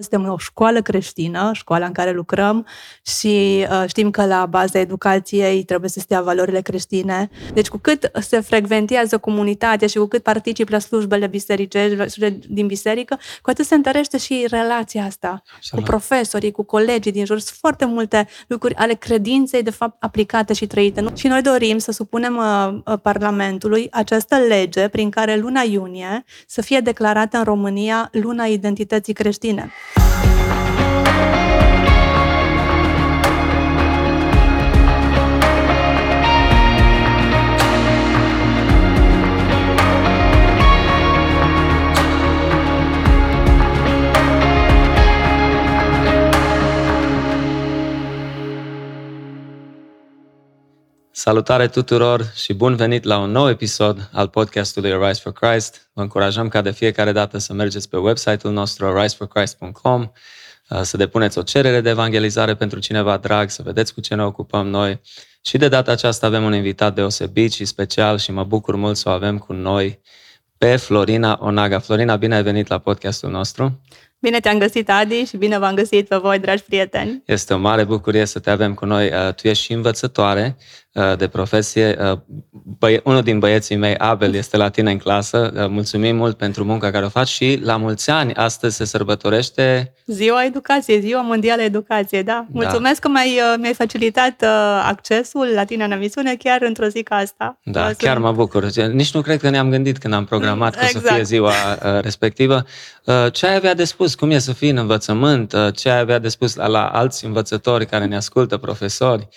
Suntem o școală creștină, școala în care lucrăm și uh, știm că la baza educației trebuie să stea valorile creștine. Deci cu cât se frecventează comunitatea și cu cât particip la slujbele biserice, din biserică, cu atât se întărește și relația asta Absolut. cu profesorii, cu colegii din jur. Sunt foarte multe lucruri ale credinței, de fapt, aplicate și trăite. Și noi dorim să supunem uh, uh, Parlamentului această lege prin care luna iunie să fie declarată în România luna identității creștine. Salutare tuturor și bun venit la un nou episod al podcastului Arise for Christ. Vă încurajăm ca de fiecare dată să mergeți pe website-ul nostru ariseforchrist.com, uh, să depuneți o cerere de evangelizare pentru cineva drag, să vedeți cu ce ne ocupăm noi. Și de data aceasta avem un invitat deosebit și special și mă bucur mult să o avem cu noi pe Florina Onaga. Florina, bine ai venit la podcastul nostru. Bine te-am găsit, Adi, și bine v-am găsit pe voi, dragi prieteni. Este o mare bucurie să te avem cu noi. Uh, tu ești și învățătoare uh, de profesie. Uh, băie, unul din băieții mei, Abel, este la tine în clasă. Mulțumim mult pentru munca care o faci și la mulți ani astăzi se sărbătorește... Ziua Educației, Ziua Mondială Educației, da. da. Mulțumesc da. că mi-ai, mi-ai facilitat accesul la tine în emisiune chiar într-o zi ca asta. Da, Sunt... chiar mă bucur. Nici nu cred că ne-am gândit când am programat exact. că să fie exact. ziua respectivă. Ce ai avea de spus cum e să fii în învățământ, uh, ce ai avea de spus la, la alți învățători care ne ascultă, profesori?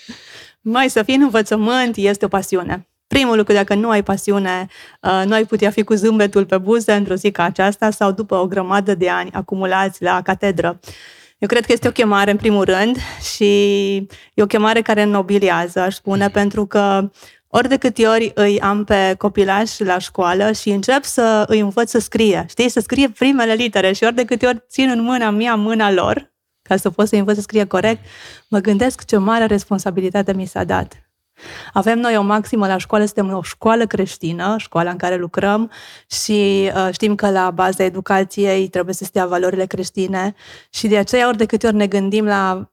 Mai să fii în învățământ este o pasiune. Primul lucru, dacă nu ai pasiune, uh, nu ai putea fi cu zâmbetul pe buze într-o zi ca aceasta sau după o grămadă de ani acumulați la catedră. Eu cred că este o chemare, în primul rând, și e o chemare care nobiliază, aș spune, pentru că ori de câte ori îi am pe copilași la școală și încep să îi învăț să scrie, știi, să scrie primele litere și ori de câte ori țin în mâna mea mâna lor, ca să pot să-i învăț să scrie corect, mă gândesc ce mare responsabilitate mi s-a dat. Avem noi o maximă la școală, suntem o școală creștină, școala în care lucrăm și uh, știm că la baza educației trebuie să stea valorile creștine și de aceea ori de câte ori ne gândim la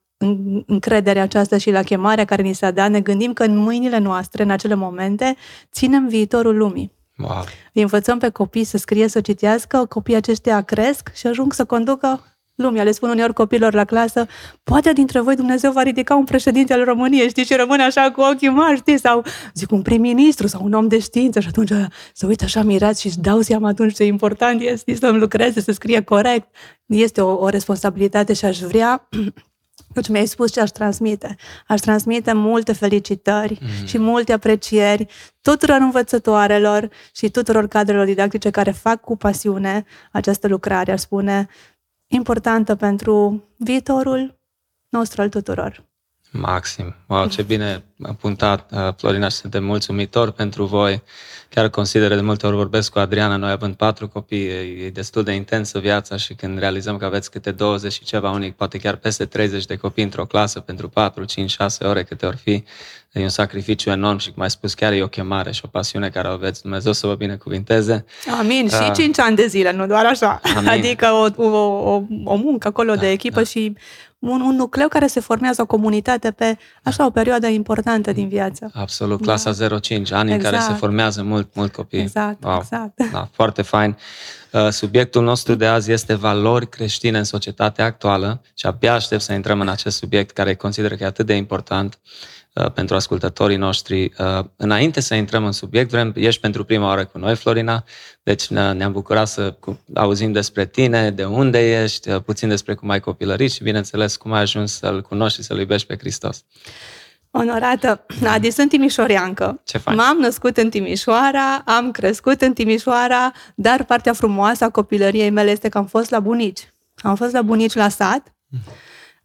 încrederea aceasta și la chemarea care ni s-a dat, ne gândim că în mâinile noastre, în acele momente, ținem viitorul lumii. Wow. Îi învățăm pe copii să scrie, să citească, copiii aceștia cresc și ajung să conducă lumea. Le spun uneori copilor la clasă, poate dintre voi Dumnezeu va ridica un președinte al României, știi, și rămâne așa cu ochii mari, știi, sau zic un prim-ministru sau un om de știință și atunci să uită așa mirați și își dau seama atunci ce important este să lucreze, să scrie corect. Este o, o responsabilitate și aș vrea deci mi-ai spus ce aș transmite. Aș transmite multe felicitări mm. și multe aprecieri tuturor învățătoarelor și tuturor cadrelor didactice care fac cu pasiune această lucrare, aș spune, importantă pentru viitorul nostru al tuturor. Maxim. Wow, ce bine a puntat uh, Florina și suntem mulțumitori pentru voi. Chiar consider de multe ori vorbesc cu Adriana, noi având patru copii, e destul de intensă viața și când realizăm că aveți câte 20 și ceva, unii poate chiar peste 30 de copii într-o clasă pentru 4, 5, 6 ore câte ori fi, e un sacrificiu enorm și, cum ai spus, chiar e o chemare și o pasiune care o aveți. Dumnezeu să vă binecuvinteze. Amin. Uh, și 5 ani de zile, nu doar așa. Amin. Adică o, o, o, o muncă acolo da, de echipă da. și un, un nucleu care se formează o comunitate pe așa o perioadă importantă din viață. Absolut, clasa da. 05, ani exact. în care se exact. formează mult, mult copii. Exact, wow. exact. Da, foarte fain. Uh, subiectul nostru de azi este valori creștine în societatea actuală și abia aștept să intrăm în acest subiect care consider că e atât de important. Uh, pentru ascultătorii noștri. Uh, înainte să intrăm în subiect, vrem, ești pentru prima oară cu noi, Florina, deci ne-am bucurat să auzim despre tine, de unde ești, uh, puțin despre cum ai copilărit și, bineînțeles, cum ai ajuns să-L cunoști și să-L iubești pe Hristos. Onorată, Adi, sunt timișoreancă. Ce faci? M-am născut în Timișoara, am crescut în Timișoara, dar partea frumoasă a copilăriei mele este că am fost la bunici. Am fost la bunici la sat. Mm.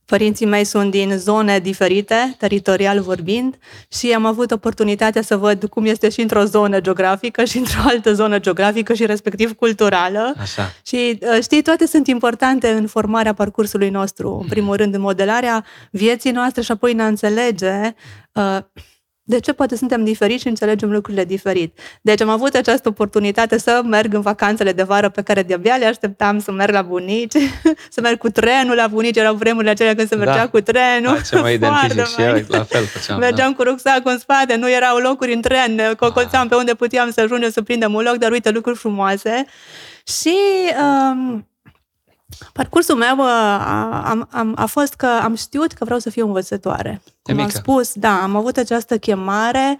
Părinții mei sunt din zone diferite, teritorial vorbind, și am avut oportunitatea să văd cum este și într-o zonă geografică și într-o altă zonă geografică și respectiv culturală. Așa. Și uh, știi, toate sunt importante în formarea parcursului nostru. În primul rând, în modelarea vieții noastre și apoi în a înțelege uh, De ce poate suntem diferiți și înțelegem lucrurile diferit? Deci am avut această oportunitate să merg în vacanțele de vară pe care de-abia le așteptam să merg la bunici, să merg cu trenul la bunici, erau vremurile acelea când se mergea da. cu trenul. Da, ce mă identific și eu, la fel făceam. Mergeam da. cu rucsacul în spate, nu erau locuri în tren, cocoțeam ah. pe unde puteam să ajungem să prindem un loc, dar uite, lucruri frumoase. Și um, Parcursul meu a, a, a, a fost că am știut că vreau să fiu învățătoare. Cum am spus, da, am avut această chemare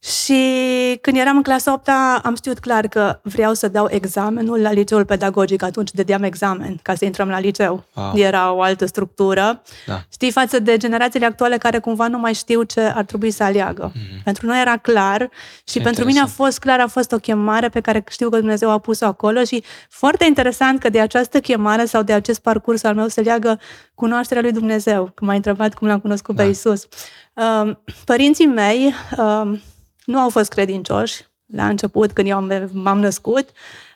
și când eram în clasa 8 am știut clar că vreau să dau examenul la liceul pedagogic. Atunci dădeam examen ca să intrăm la liceu. Wow. Era o altă structură. Da. Știi, față de generațiile actuale care cumva nu mai știu ce ar trebui să aleagă. Mm-hmm. Pentru noi era clar și ce pentru mine a fost clar, a fost o chemare pe care știu că Dumnezeu a pus-o acolo și foarte interesant că de această chemare sau de acest parcurs al meu se leagă cunoașterea lui Dumnezeu. Când m-ai întrebat cum l-am cunoscut da. pe Isus. Uh, părinții mei uh, nu au fost credincioși la început, când eu m-am născut.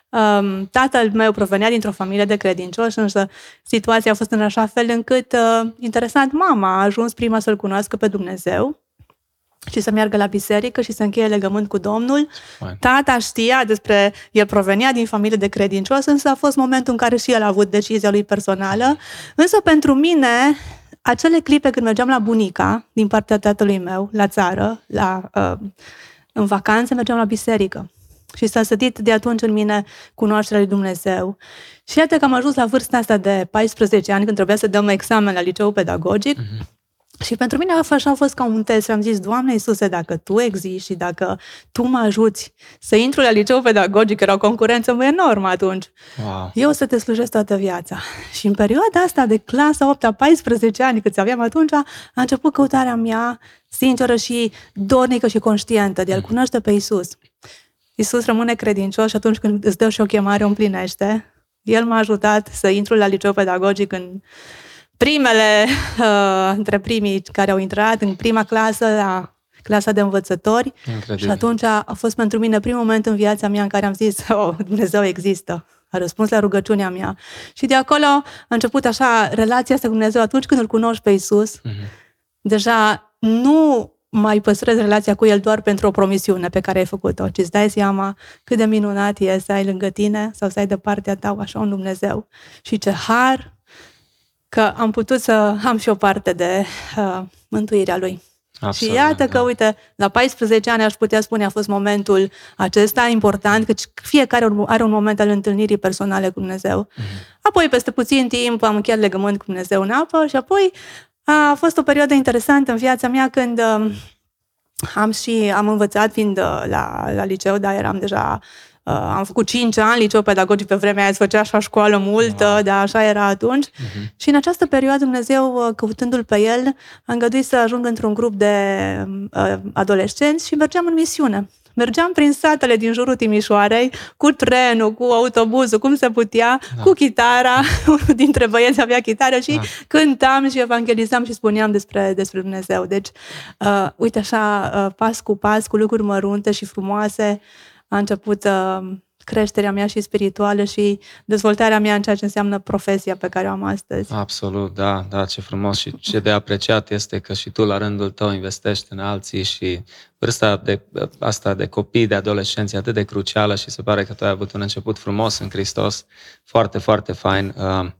Um, tatăl meu provenea dintr-o familie de credincioși, însă situația a fost în așa fel încât, uh, interesant, mama a ajuns prima să-L cunoască pe Dumnezeu și să meargă la biserică și să încheie legământ cu Domnul. Fine. Tata știa despre, el provenea din familie de credincios, însă a fost momentul în care și el a avut decizia lui personală. Însă pentru mine, acele clipe când mergeam la bunica, din partea tatălui meu, la țară, la, uh, în vacanțe, mergeam la biserică. Și s-a sădit de atunci în mine cunoașterea lui Dumnezeu. Și iată că am ajuns la vârsta asta de 14 ani, când trebuia să dăm examen la liceu pedagogic. Uh-huh. Și pentru mine așa a fost ca un test. Am zis, Doamne Iisuse, dacă Tu existi și dacă Tu mă ajuți să intru la liceu pedagogic, era o concurență enormă atunci, wow. eu o să te slujesc toată viața. Și în perioada asta de clasa 8 14 ani, câți aveam atunci, a început căutarea mea sinceră și dornică și conștientă de a-L cunoaște pe Isus. Isus rămâne credincios și atunci când îți dă și o chemare, o împlinește. El m-a ajutat să intru la liceu pedagogic în primele, uh, între primii care au intrat în prima clasă, la clasa de învățători. Incredibil. Și atunci a, a fost pentru mine primul moment în viața mea în care am zis, oh, Dumnezeu există. A răspuns la rugăciunea mea. Și de acolo a început așa relația asta cu Dumnezeu. Atunci când îl cunoști pe Isus, mm-hmm. deja nu mai păstrezi relația cu El doar pentru o promisiune pe care ai făcut-o, ci îți dai seama cât de minunat e să ai lângă tine sau să ai de partea ta așa un Dumnezeu. Și ce har că am putut să am și o parte de uh, mântuirea lui. Absolut, și iată că, da. uite, la 14 ani aș putea spune a fost momentul acesta important, că fiecare are un moment al întâlnirii personale cu Dumnezeu. Mm-hmm. Apoi, peste puțin timp, am încheiat legământ cu Dumnezeu în apă și apoi a fost o perioadă interesantă în viața mea când uh, am și am învățat fiind uh, la, la liceu, dar eram deja Uh, am făcut 5 ani liceu pedagogic pe vremea aia, se făcea așa școală multă, wow. dar așa era atunci. Uh-huh. Și în această perioadă Dumnezeu, uh, căutându-l pe el, a îngăduit să ajung într-un grup de uh, adolescenți și mergeam în misiune. Mergeam prin satele din jurul Timișoarei, cu trenul, cu autobuzul, cum se putea, da. cu chitara. Unul dintre băieți avea chitară și da. cântam și evangelizam și spuneam despre, despre Dumnezeu. Deci, uh, uite așa, uh, pas cu pas, cu lucruri mărunte și frumoase, a început uh, creșterea mea și spirituală și dezvoltarea mea în ceea ce înseamnă profesia pe care o am astăzi. Absolut, da, da, ce frumos și ce de apreciat este că și tu la rândul tău investești în alții și vârsta de, asta de copii, de adolescenți atât de crucială și se pare că tu ai avut un început frumos în Hristos, foarte, foarte fain. Uh,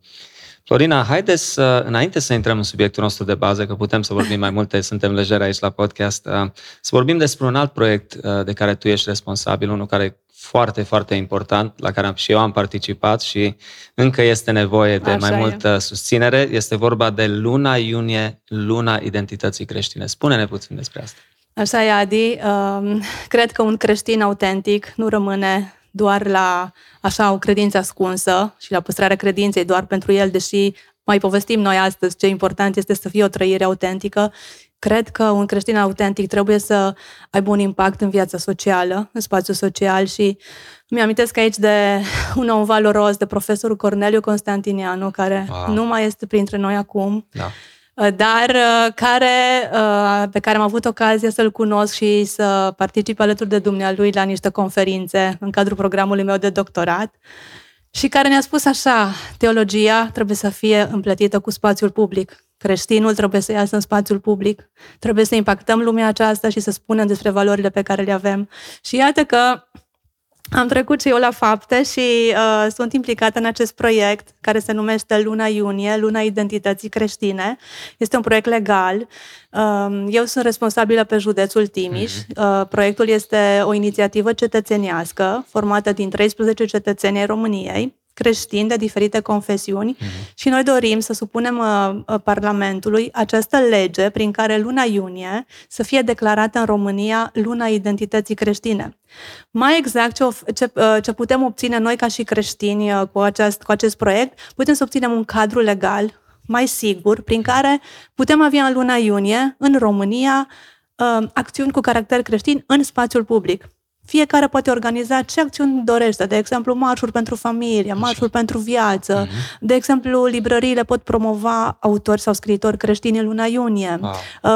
Florina, haideți să, înainte să intrăm în subiectul nostru de bază, că putem să vorbim mai multe, suntem legeri aici la podcast, uh, să vorbim despre un alt proiect uh, de care tu ești responsabil, unul care foarte, foarte important, la care și eu am participat și încă este nevoie de Așa mai e. multă susținere. Este vorba de Luna Iunie, Luna Identității Creștine. Spune-ne puțin despre asta. Așa e, Adi. Um, cred că un creștin autentic nu rămâne doar la așa o credință ascunsă și la păstrarea credinței doar pentru el, deși mai povestim noi astăzi ce important este să fie o trăire autentică. Cred că un creștin autentic trebuie să aibă un impact în viața socială, în spațiul social și mi-amintesc aici de un om valoros, de profesorul Corneliu Constantinianu, care wow. nu mai este printre noi acum. Da Uh, dar uh, care, uh, pe care am avut ocazia să-l cunosc și să particip alături de dumnealui la niște conferințe în cadrul programului meu de doctorat. și care ne-a spus așa, teologia trebuie să fie împletită cu spațiul public. Creștinul trebuie să iasă în spațiul public, trebuie să impactăm lumea aceasta și să spunem despre valorile pe care le avem. Și iată că am trecut și eu la fapte și uh, sunt implicată în acest proiect care se numește Luna Iunie, Luna Identității Creștine. Este un proiect legal. Uh, eu sunt responsabilă pe județul Timiș. Mm-hmm. Uh, proiectul este o inițiativă cetățenească formată din 13 cetățeni ai României creștini de diferite confesiuni mm-hmm. și noi dorim să supunem uh, uh, Parlamentului această lege prin care luna iunie să fie declarată în România luna identității creștine. Mai exact ce, ce, uh, ce putem obține noi ca și creștini uh, cu acest, cu acest proiect, putem să obținem un cadru legal mai sigur prin care putem avea în luna iunie în România uh, acțiuni cu caracter creștin în spațiul public. Fiecare poate organiza ce acțiuni dorește, de exemplu, marșuri pentru familie, marșuri pentru viață. Uh-huh. De exemplu, librăriile pot promova autori sau scriitori creștini în luna iunie. Wow.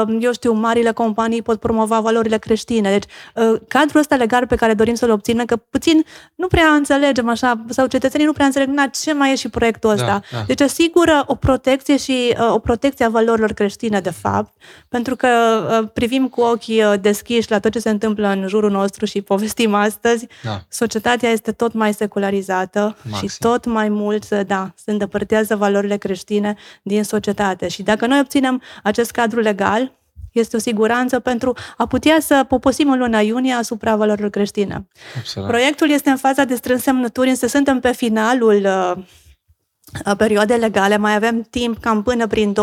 Um, eu știu, marile companii pot promova valorile creștine. Deci, uh, cadrul ăsta legal pe care dorim să-l obținem, că puțin nu prea înțelegem așa, sau cetățenii nu prea înțeleg na, ce mai e și proiectul ăsta. Da, da. Deci, asigură o protecție și uh, o protecție a valorilor creștine, de fapt, pentru că uh, privim cu ochii deschiși la tot ce se întâmplă în jurul nostru și povestim astăzi, da. societatea este tot mai secularizată Maxim. și tot mai mult, da, se îndepărtează valorile creștine din societate. Și dacă noi obținem acest cadru legal, este o siguranță pentru a putea să poposim în luna iunie asupra valorilor creștine. Absolut. Proiectul este în faza de strâns semnături, însă suntem pe finalul uh, perioade legale, mai avem timp cam până prin 20-25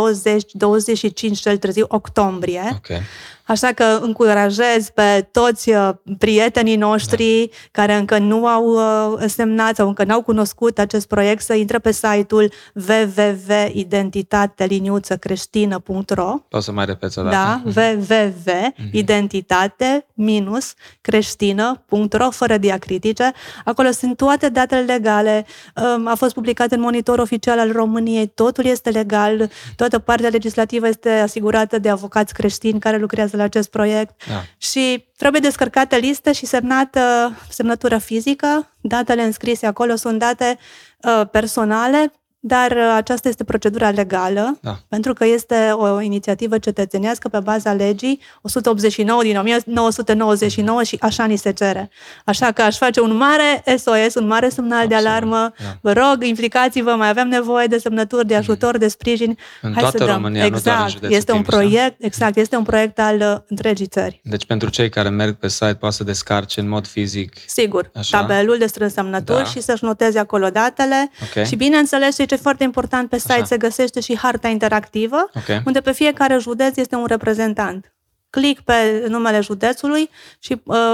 cel târziu octombrie. Okay. Așa că încurajez pe toți uh, prietenii noștri da. care încă nu au uh, semnat sau încă n-au cunoscut acest proiect să intre pe site-ul www.identitate-creștină.ro Poți să mai repeți o dată? Da, www.identitate-creștină.ro fără diacritice. Acolo sunt toate datele legale. Um, a fost publicat în monitor oficial al României. Totul este legal. Toată partea legislativă este asigurată de avocați creștini care lucrează la acest proiect da. și trebuie descărcată listă și semnată semnătură fizică. Datele înscrise acolo sunt date uh, personale dar uh, aceasta este procedura legală, da. pentru că este o inițiativă cetățenească pe baza legii 189 din 1999 și așa ni se cere. Așa că aș face un mare SOS, un mare semnal Absolut. de alarmă. Da. Vă rog, implicați-vă, mai avem nevoie de semnături, de ajutor, de sprijin. În Hai toată să dăm. România, exact. nu doar în este un proiect, exact, este un proiect al uh, întregii țări. Deci pentru cei care merg pe site poate să descarce în mod fizic. Sigur, așa? tabelul de strâns semnături da. și să-și noteze acolo datele. Okay. Și bineînțeles, ce foarte important pe site Așa. se găsește și harta interactivă, okay. unde pe fiecare județ este un reprezentant. Click pe numele județului și uh,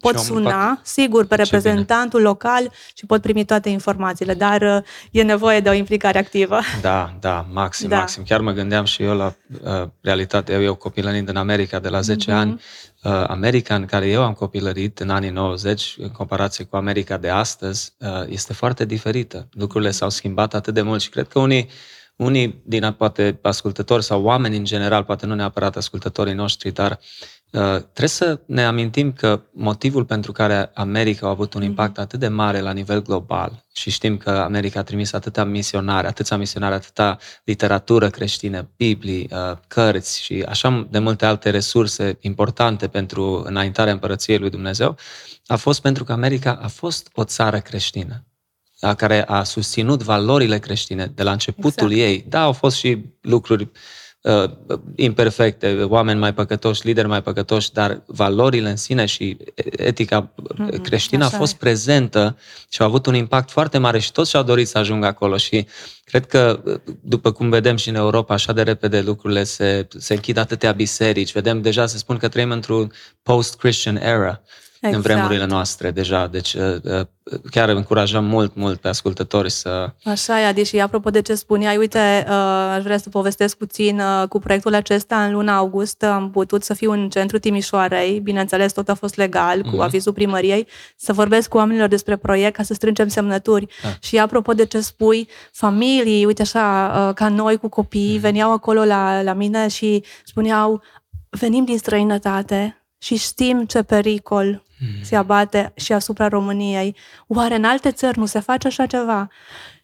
pot și suna, sigur, pe reprezentantul local și pot primi toate informațiile, dar uh, e nevoie de o implicare activă. Da, da, maxim, da. maxim. Chiar mă gândeam și eu la uh, realitate. Eu, eu copilărind în America de la 10 mm-hmm. ani, uh, America în care eu am copilărit în anii 90, în comparație cu America de astăzi, uh, este foarte diferită. Lucrurile s-au schimbat atât de mult și cred că unii, unii din poate ascultători sau oameni în general, poate nu neapărat ascultătorii noștri, dar Uh, trebuie să ne amintim că motivul pentru care America a avut un mhm. impact atât de mare la nivel global și știm că America a trimis atâtea misionari, atâția misionari, atâta literatură creștină, Biblii, uh, cărți și așa de multe alte resurse importante pentru înaintarea împărăției lui Dumnezeu, a fost pentru că America a fost o țară creștină care a susținut valorile creștine de la începutul exact. ei. Da, au fost și lucruri uh, uh, imperfecte, oameni mai păcătoși, lideri mai păcătoși, dar valorile în sine și etica mm-hmm, creștină a fost e. prezentă și a avut un impact foarte mare și toți și-au dorit să ajungă acolo și cred că, după cum vedem și în Europa, așa de repede lucrurile se, se închid atâtea biserici. Vedem, deja se spun că trăim într-un post-Christian era exact. în vremurile noastre deja. Deci uh, uh, chiar încurajăm mult, mult pe ascultători să... Așa e, Adi, și apropo de ce spuneai, uite, uh, aș vrea să povestesc puțin cu proiectul acesta. În luna august am putut să fiu în centrul Timișoarei, bineînțeles, tot a fost legal, cu uh-huh. avizul primăriei, să vorbesc cu oamenilor despre proiect ca să strângem semnături. Uh. Și apropo de ce spui, familii, uite așa, ca noi cu copii, uh-huh. veneau acolo la, la mine și spuneau, venim din străinătate, și știm ce pericol mm. se abate și asupra României. Oare în alte țări nu se face așa ceva?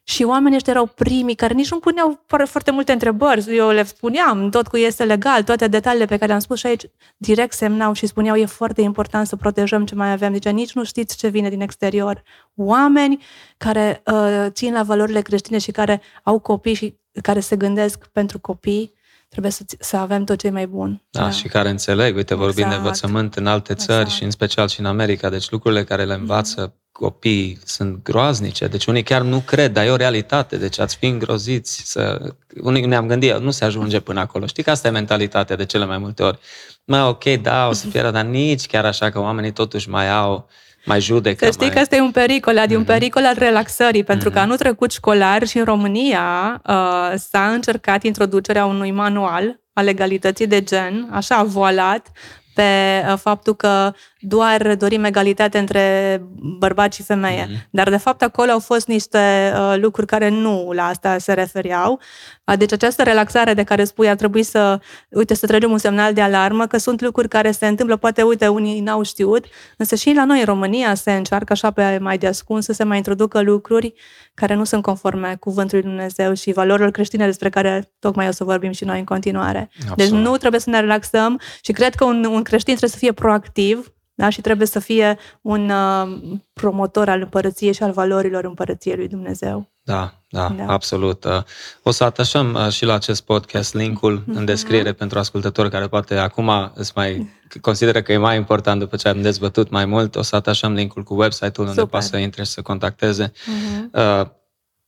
Și oamenii ăștia erau primii care nici nu puneau foarte multe întrebări. Eu le spuneam tot cu este legal, toate detaliile pe care le-am spus și aici direct semnau și spuneau e foarte important să protejăm ce mai avem. Deci nici nu știți ce vine din exterior. Oameni care uh, țin la valorile creștine și care au copii și care se gândesc pentru copii, trebuie să, să avem tot ce e mai bun. Da, da, și care înțeleg, uite, vorbim exact. de învățământ în alte țări exact. și în special și în America, deci lucrurile care le învață mm copiii sunt groaznice, deci unii chiar nu cred, dar e o realitate, deci ați fi îngroziți să... Unii ne-am gândit, nu se ajunge până acolo. Știi că asta e mentalitatea de cele mai multe ori. Mai ok, da, o să fie dar nici chiar așa că oamenii totuși mai au mai judecă. Să știi mai... că asta e un pericol, adică mm-hmm. un mhm. pericol al relaxării, pentru mm-hmm. că mhm. anul trecut școlar și în România uh, s-a încercat introducerea unui manual a legalității de gen, așa voalat, pe uh, faptul că doar dorim egalitate între bărbați și femeie. Mm-hmm. Dar, de fapt, acolo au fost niște uh, lucruri care nu la asta se refereau. Uh, deci, această relaxare de care spui ar trebui să, uite, să tragem un semnal de alarmă, că sunt lucruri care se întâmplă, poate, uite, unii n-au știut, însă și la noi, în România, se încearcă așa pe mai de ascuns să se mai introducă lucruri care nu sunt conforme cuvântului Dumnezeu și valorilor creștine despre care tocmai o să vorbim și noi în continuare. Deci Absolut. Deci nu trebuie să ne relaxăm și cred că un, un creștin trebuie să fie proactiv da? și trebuie să fie un uh, promotor al împărăției și al valorilor împărăției lui Dumnezeu. Da, da, da, absolut. Uh, o să atașăm uh, și la acest podcast linkul mm-hmm. în descriere pentru ascultători care poate acum îți mai consideră că e mai important după ce am dezbătut mai mult. O să atașăm linkul cu website-ul unde poate să intre și să contacteze. Mm-hmm.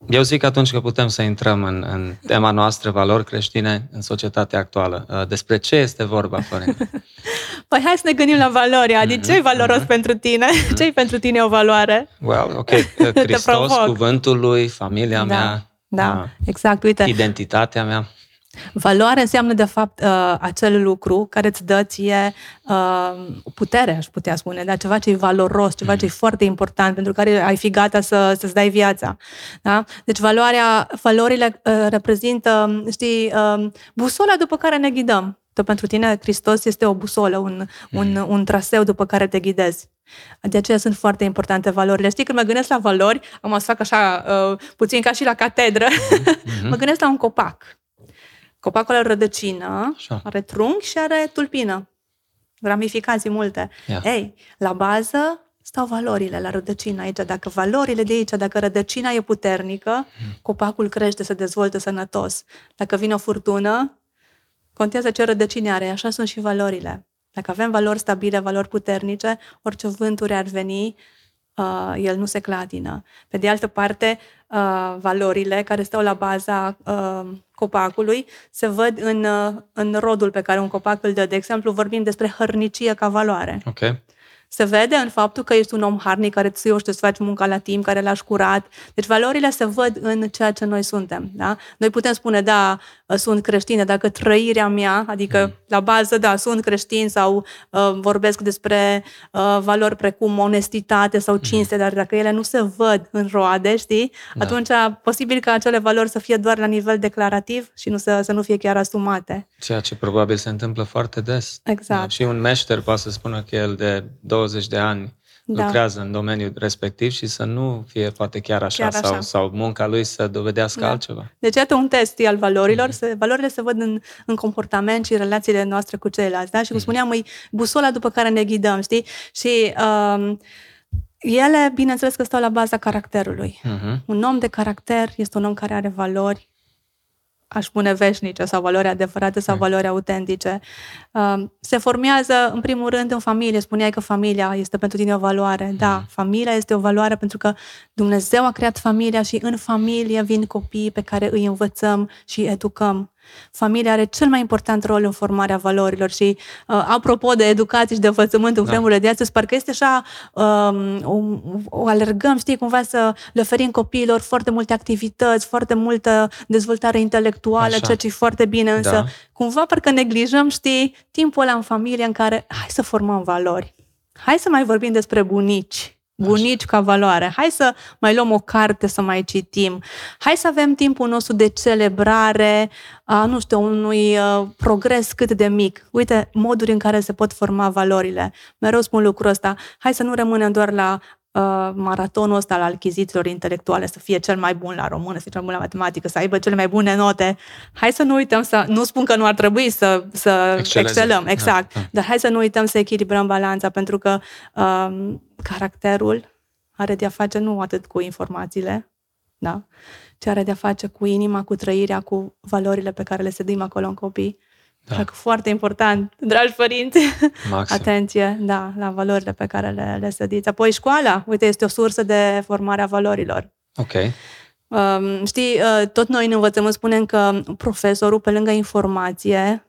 Uh, eu zic atunci că putem să intrăm în, în tema noastră, valori creștine în societatea actuală. Uh, despre ce este vorba, Florin? Păi hai să ne gândim la valori, Adi. Mm-hmm. Ce e valoros mm-hmm. pentru tine? Mm-hmm. ce e pentru tine o valoare? Well, ok. Hristos, cuvântul lui, familia da. mea. Da, uh, exact. Uite. Identitatea mea. Valoare înseamnă, de fapt, uh, acel lucru care îți dă ție uh, putere, aș putea spune, dar ceva ce e valoros, ceva ce e mm. foarte important, pentru care ai fi gata să, să-ți dai viața. Da? Deci valoarea, valorile uh, reprezintă, știi, uh, busola după care ne ghidăm. Tot pentru tine, Hristos este o busolă, un, un, mm. un traseu după care te ghidezi. De aceea sunt foarte importante valorile. Știi, când mă gândesc la valori, am să fac așa, uh, puțin ca și la catedră, mm-hmm. mă gândesc la un copac. Copacul are rădăcină, Așa. are trunchi și are tulpină. Ramificații multe. Yeah. Ei, la bază stau valorile la rădăcină aici. Dacă valorile de aici, dacă rădăcina e puternică, mm. copacul crește, se dezvoltă sănătos. Dacă vine o furtună, contează ce rădăcine are. Așa sunt și valorile. Dacă avem valori stabile, valori puternice, orice vânturi ar veni, uh, el nu se clatină. Pe de altă parte, uh, valorile care stau la baza uh, copacului se văd în, uh, în rodul pe care un copac îl dă. De exemplu, vorbim despre hărnicie ca valoare. Okay se vede în faptul că ești un om harnic care ți să faci munca la timp, care l-aș șcurat. Deci valorile se văd în ceea ce noi suntem. Da? Noi putem spune, da, sunt creștine, dacă trăirea mea, adică mm. la bază, da, sunt creștin sau uh, vorbesc despre uh, valori precum onestitate sau mm. cinste, mm. dar dacă ele nu se văd în roade, știi, da. atunci posibil ca acele valori să fie doar la nivel declarativ și nu să, să nu fie chiar asumate. Ceea ce probabil se întâmplă foarte des. Exact. Da? Și un meșter poate să spună că el de 20 de ani da. lucrează în domeniul respectiv și să nu fie poate chiar așa, chiar așa. Sau, sau munca lui să dovedească da. altceva. Deci, iată un test al valorilor. Mm-hmm. Se, valorile se văd în, în comportament și relațiile noastre cu ceilalți. Da? Și cum mm-hmm. spuneam, e busola după care ne ghidăm, știi? Și um, ele, bineînțeles că stau la baza caracterului. Mm-hmm. Un om de caracter este un om care are valori aș spune veșnice sau valori adevărate sau mm. valori autentice. Um, se formează, în primul rând, în familie. Spuneai că familia este pentru tine o valoare. Da, mm. familia este o valoare pentru că Dumnezeu a creat familia și în familie vin copiii pe care îi învățăm și educăm. Familia are cel mai important rol în formarea valorilor și, uh, apropo de educație și de învățământ în da. vremurile de astăzi, parcă este așa, um, o, o alergăm, știi, cumva să le oferim copiilor foarte multe activități, foarte multă dezvoltare intelectuală, așa. ceea ce e foarte bine, însă da. cumva parcă neglijăm, știi, timpul ăla în familie în care hai să formăm valori. Hai să mai vorbim despre bunici, Bunici ca valoare. Hai să mai luăm o carte să mai citim. Hai să avem timpul nostru de celebrare, a, nu știu, unui uh, progres cât de mic. Uite, moduri în care se pot forma valorile. Mereu spun lucrul ăsta. Hai să nu rămânem doar la uh, maratonul ăsta al achizițiilor intelectuale, să fie cel mai bun la română, să fie cel mai bun la matematică, să aibă cele mai bune note. Hai să nu uităm să, nu spun că nu ar trebui să, să excelăm, exact, da, da. dar hai să nu uităm să echilibrăm balanța, pentru că uh, caracterul are de-a face nu atât cu informațiile, da? ce are de-a face cu inima, cu trăirea, cu valorile pe care le sedim acolo în copii. Da. Așa că foarte important, dragi părinți, Maxim. atenție da, la valorile pe care le, le sădiți. Apoi școala, uite, este o sursă de formare a valorilor. Ok. Um, știi, uh, tot noi în învățământ spunem că profesorul, pe lângă informație,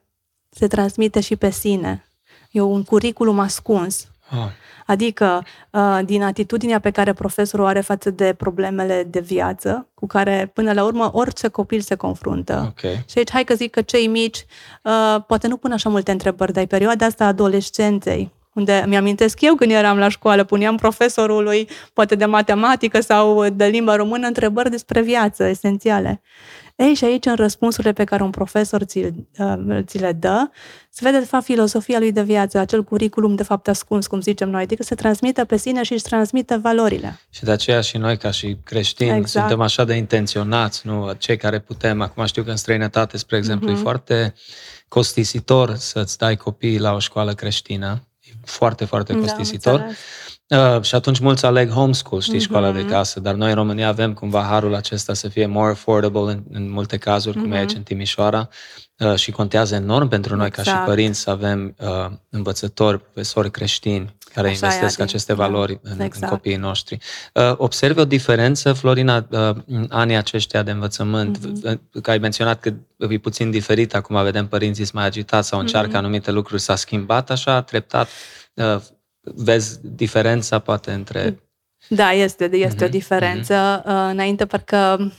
se transmite și pe sine. E un curriculum ascuns. Oh. Adică uh, din atitudinea pe care profesorul are față de problemele de viață, cu care până la urmă orice copil se confruntă. Okay. Și aici hai că zic că cei mici uh, poate nu pun așa multe întrebări, dar perioada asta a adolescenței, unde mi-amintesc eu când eram la școală, puneam profesorului, poate de matematică sau de limba română, întrebări despre viață esențiale. Ei, și aici, în răspunsurile pe care un profesor ți, uh, ți le dă, se vede, de fapt, filosofia lui de viață, acel curriculum, de fapt, ascuns, cum zicem noi, adică se transmite pe sine și își transmite valorile. Și de aceea și noi, ca și creștini, exact. suntem așa de intenționați, nu? Cei care putem. Acum știu că în străinătate, spre exemplu, mm-hmm. e mhm. foarte costisitor să-ți dai copiii la o școală creștină. E foarte, foarte da, costisitor. Da, Uh, și atunci mulți aleg homeschool, știi, mm-hmm. școala de casă, dar noi în România avem cumva harul acesta să fie more affordable în, în multe cazuri, mm-hmm. cum e aici mhm. în Timișoara, uh, și contează enorm pentru noi exact. ca și exact. părinți să avem uh, învățători, profesori creștini care Așa investesc aceste da. valori în, exact. în copiii noștri. Uh, observi o diferență, Florina, uh, în anii aceștia de învățământ, mm-hmm. că ai menționat că e puțin diferit, acum vedem părinții mai agitați sau încearcă mm-hmm. anumite lucruri, s-a schimbat așa treptat uh, vezi diferența poate între... Da, este, este mm-hmm. o mhm, diferență. Mm-hmm. Înainte, parcă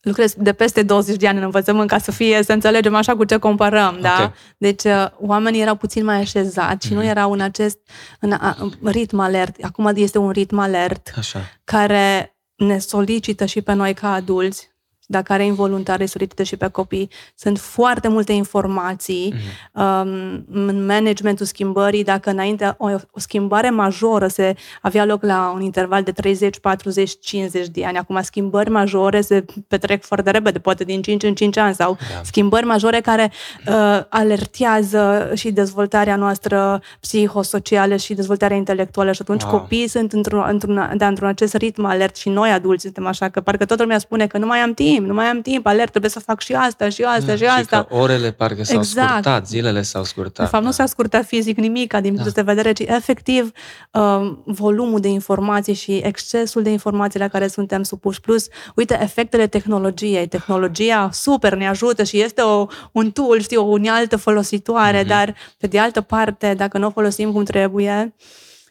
lucrez de peste 20 de ani în învățământ ca să fie, să înțelegem așa cu ce comparăm, okay. da? Deci uh, oamenii erau puțin mai așezați și mm-hmm. nu mhm. erau în acest în, în ritm alert. Acum este un ritm alert așa. care ne solicită și pe noi ca adulți dar care involuntar solicită și pe copii. Sunt foarte multe informații mm-hmm. um, în managementul schimbării. Dacă înainte o, o schimbare majoră se avea loc la un interval de 30, 40, 50 de ani, acum schimbări majore se petrec foarte repede, poate din 5 în 5 ani, sau da. schimbări majore care uh, alertează și dezvoltarea noastră psihosocială și dezvoltarea intelectuală și atunci wow. copiii sunt într-un, într-un, da, într-un acest ritm alert și noi adulți suntem așa, că parcă toată lumea spune că nu mai am timp timp, nu mai am timp, alert, trebuie să fac și asta, și asta, da, și asta. Și că orele parcă s-au exact. scurtat, zilele s-au scurtat. De fapt, da. nu s-a scurtat fizic nimic, din da. de vedere, ci efectiv uh, volumul de informații și excesul de informații la care suntem supuși. Plus, uite, efectele tehnologiei. Tehnologia super ne ajută și este o, un tool, știu, o unealtă folositoare, mm-hmm. dar, pe de altă parte, dacă nu o folosim cum trebuie,